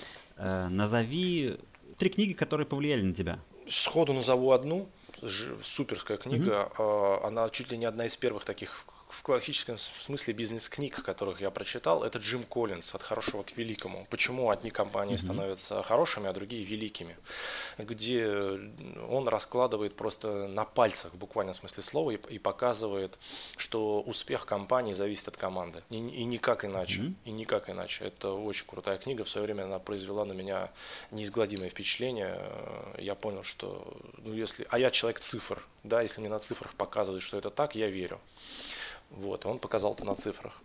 Назови три книги, которые повлияли на тебя. Сходу назову одну. Суперская книга. Mm-hmm. Она чуть ли не одна из первых таких в классическом смысле бизнес-книг, которых я прочитал, это Джим Коллинз «От хорошего к великому». Почему одни компании mm-hmm. становятся хорошими, а другие великими? Где он раскладывает просто на пальцах, в буквальном смысле слова, и, и показывает, что успех компании зависит от команды. И, и никак иначе. Mm-hmm. И никак иначе. Это очень крутая книга. В свое время она произвела на меня неизгладимое впечатление. Я понял, что, ну, если... А я человек цифр, да, если мне на цифрах показывают, что это так, я верю. Вот, он показал это на цифрах.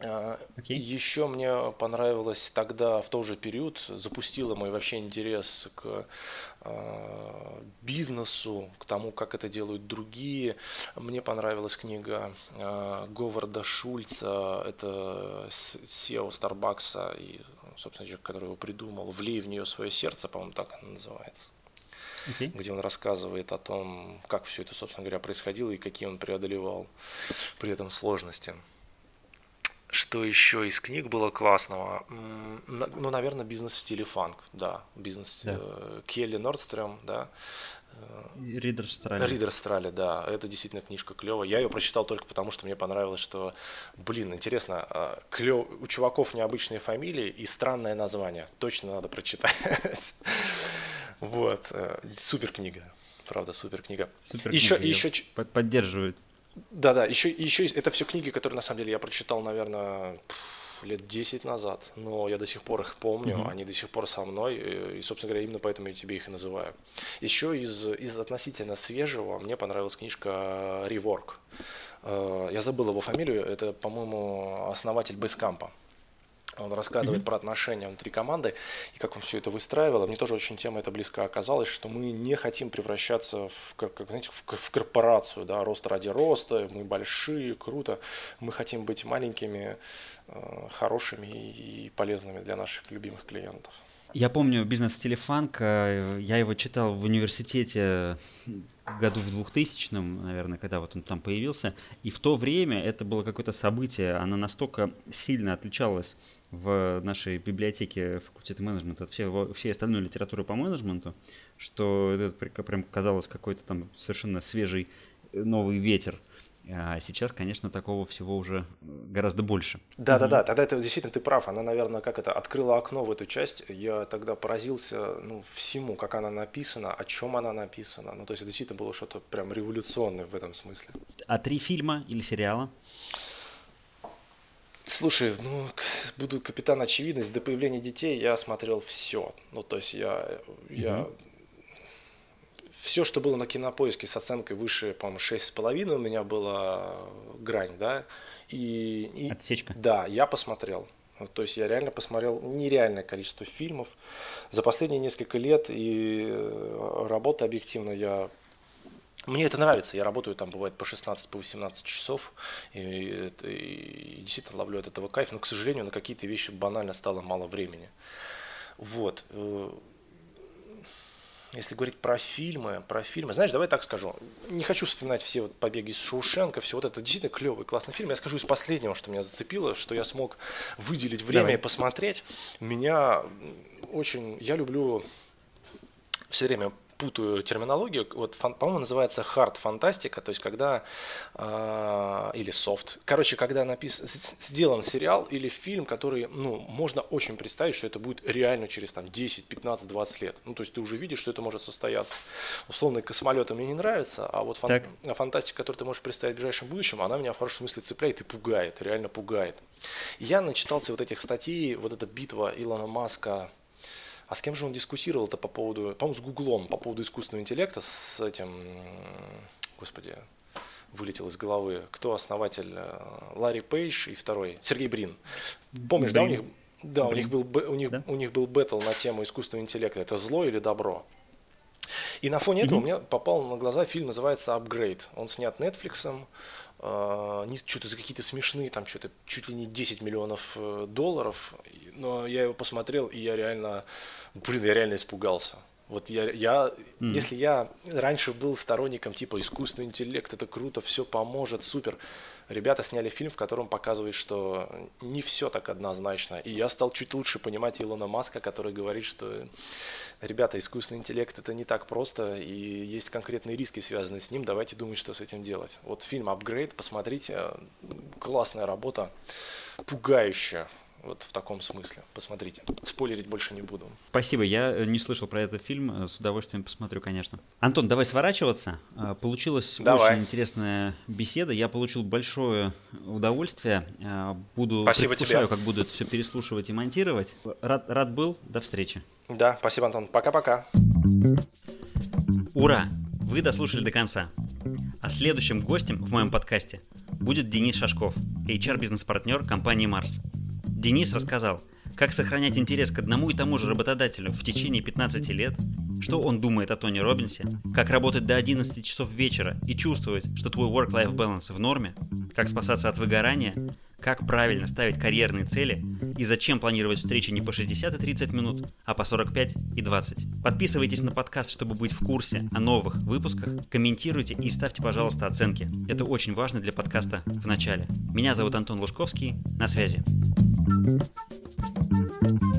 Okay. А, Еще мне понравилось тогда, в тот же период, запустило мой вообще интерес к э, бизнесу, к тому, как это делают другие. Мне понравилась книга э, Говарда Шульца, это SEO Старбакса и, собственно, человек, который его придумал, «Влей в нее свое сердце», по-моему, так она называется okay. где он рассказывает о том, как все это, собственно говоря, происходило и какие он преодолевал при этом сложности. Что еще из книг было классного? Ну, наверное, бизнес в стиле фанк, да. Бизнес да. Э, Келли Нордстрем, да. Ридер Страли. Ридер Страли, да. Это действительно книжка клевая. Я ее прочитал только потому, что мне понравилось, что, блин, интересно, а, клев... у чуваков необычные фамилии и странное название. Точно надо прочитать. Вот. Э, супер книга. Правда, супер книга. Супер еще, книга. еще... Поддерживают. Да-да, еще, еще это все книги, которые на самом деле я прочитал, наверное, лет 10 назад, но я до сих пор их помню, mm-hmm. они до сих пор со мной, и, собственно говоря, именно поэтому я тебе их и называю. Еще из, из относительно свежего мне понравилась книжка «Реворк». Э, я забыл его фамилию, это, по-моему, основатель Бейскампа. Он рассказывает mm-hmm. про отношения внутри команды и как он все это выстраивал. Мне тоже очень тема эта близка оказалась, что мы не хотим превращаться в, как, знаете, в, в корпорацию, да, рост ради роста, мы большие, круто. Мы хотим быть маленькими, хорошими и полезными для наших любимых клиентов. Я помню бизнес в стиле фанк, э, я его читал в университете году в 2000 наверное, когда вот он там появился. И в то время это было какое-то событие, оно настолько сильно отличалось в нашей библиотеке факультета менеджмента от всей, всей остальной литературы по менеджменту, что это прям казалось какой-то там совершенно свежий э, новый ветер А сейчас, конечно, такого всего уже гораздо больше. Да, да, да. Тогда это действительно ты прав. Она, наверное, как это открыла окно в эту часть. Я тогда поразился ну, всему, как она написана, о чем она написана. Ну, то есть, это действительно было что-то прям революционное в этом смысле. А три фильма или сериала? Слушай, ну, буду капитан очевидность. До появления детей я смотрел все. Ну, то есть я, я все, что было на кинопоиске с оценкой выше, по-моему, 6,5 у меня была грань, да. И, и, Отсечка. Да, я посмотрел. То есть я реально посмотрел нереальное количество фильмов за последние несколько лет, и э, работа объективно я мне это нравится, я работаю там, бывает, по 16, по 18 часов, и, и, и действительно ловлю от этого кайф, но, к сожалению, на какие-то вещи банально стало мало времени. Вот. Если говорить про фильмы, про фильмы, знаешь, давай так скажу. Не хочу вспоминать все вот побеги из Шоушенка, все вот это действительно клевый, классный фильм. Я скажу из последнего, что меня зацепило, что я смог выделить время давай. и посмотреть. Меня очень, я люблю все время путаю терминологию, вот, по-моему, называется hard фантастика, то есть когда, э, или soft, короче, когда написан, сделан сериал или фильм, который, ну, можно очень представить, что это будет реально через там 10, 15, 20 лет. Ну, то есть ты уже видишь, что это может состояться. Условные космолеты мне не нравятся, а вот фан- а фантастика, которую ты можешь представить в ближайшем будущем, она меня в хорошем смысле цепляет и пугает, реально пугает. я начитался вот этих статей, вот эта битва Илона Маска а с кем же он дискутировал-то по поводу, по-моему, с Гуглом, по поводу искусственного интеллекта, с этим, господи, вылетел из головы, кто основатель, э, Ларри Пейдж и второй, Сергей Брин. Помнишь, Брин. да, у них, да, у них был, у них, да? у них был бэтл на тему искусственного интеллекта, это зло или добро. И на фоне этого mm-hmm. мне попал на глаза фильм, называется «Апгрейд». Он снят Netflix, э, что-то за какие-то смешные, там что-то чуть ли не 10 миллионов э, долларов. Но я его посмотрел, и я реально блин, я реально испугался. Вот я, я mm. если я раньше был сторонником типа искусственный интеллект, это круто, все поможет, супер. Ребята сняли фильм, в котором показывают, что не все так однозначно. И я стал чуть лучше понимать Илона Маска, который говорит, что ребята, искусственный интеллект это не так просто, и есть конкретные риски, связанные с ним, давайте думать, что с этим делать. Вот фильм «Апгрейд», посмотрите, классная работа, пугающая. Вот в таком смысле. Посмотрите. Спойлерить больше не буду. Спасибо. Я э, не слышал про этот фильм. Э, с удовольствием посмотрю, конечно. Антон, давай сворачиваться. Э, получилась давай. очень интересная беседа. Я получил большое удовольствие. Буду спасибо тебе. как буду это все переслушивать и монтировать. Рад, рад был. До встречи. Да, спасибо, Антон. Пока-пока. Ура! Вы дослушали до конца. А следующим гостем в моем подкасте будет Денис Шашков, HR-бизнес-партнер компании «Марс». Денис рассказал, как сохранять интерес к одному и тому же работодателю в течение 15 лет, что он думает о Тони Робинсе, как работать до 11 часов вечера и чувствовать, что твой work-life balance в норме, как спасаться от выгорания, как правильно ставить карьерные цели и зачем планировать встречи не по 60 и 30 минут, а по 45 и 20. Подписывайтесь на подкаст, чтобы быть в курсе о новых выпусках, комментируйте и ставьте, пожалуйста, оценки. Это очень важно для подкаста в начале. Меня зовут Антон Лужковский, на связи. Thank you. Thank you.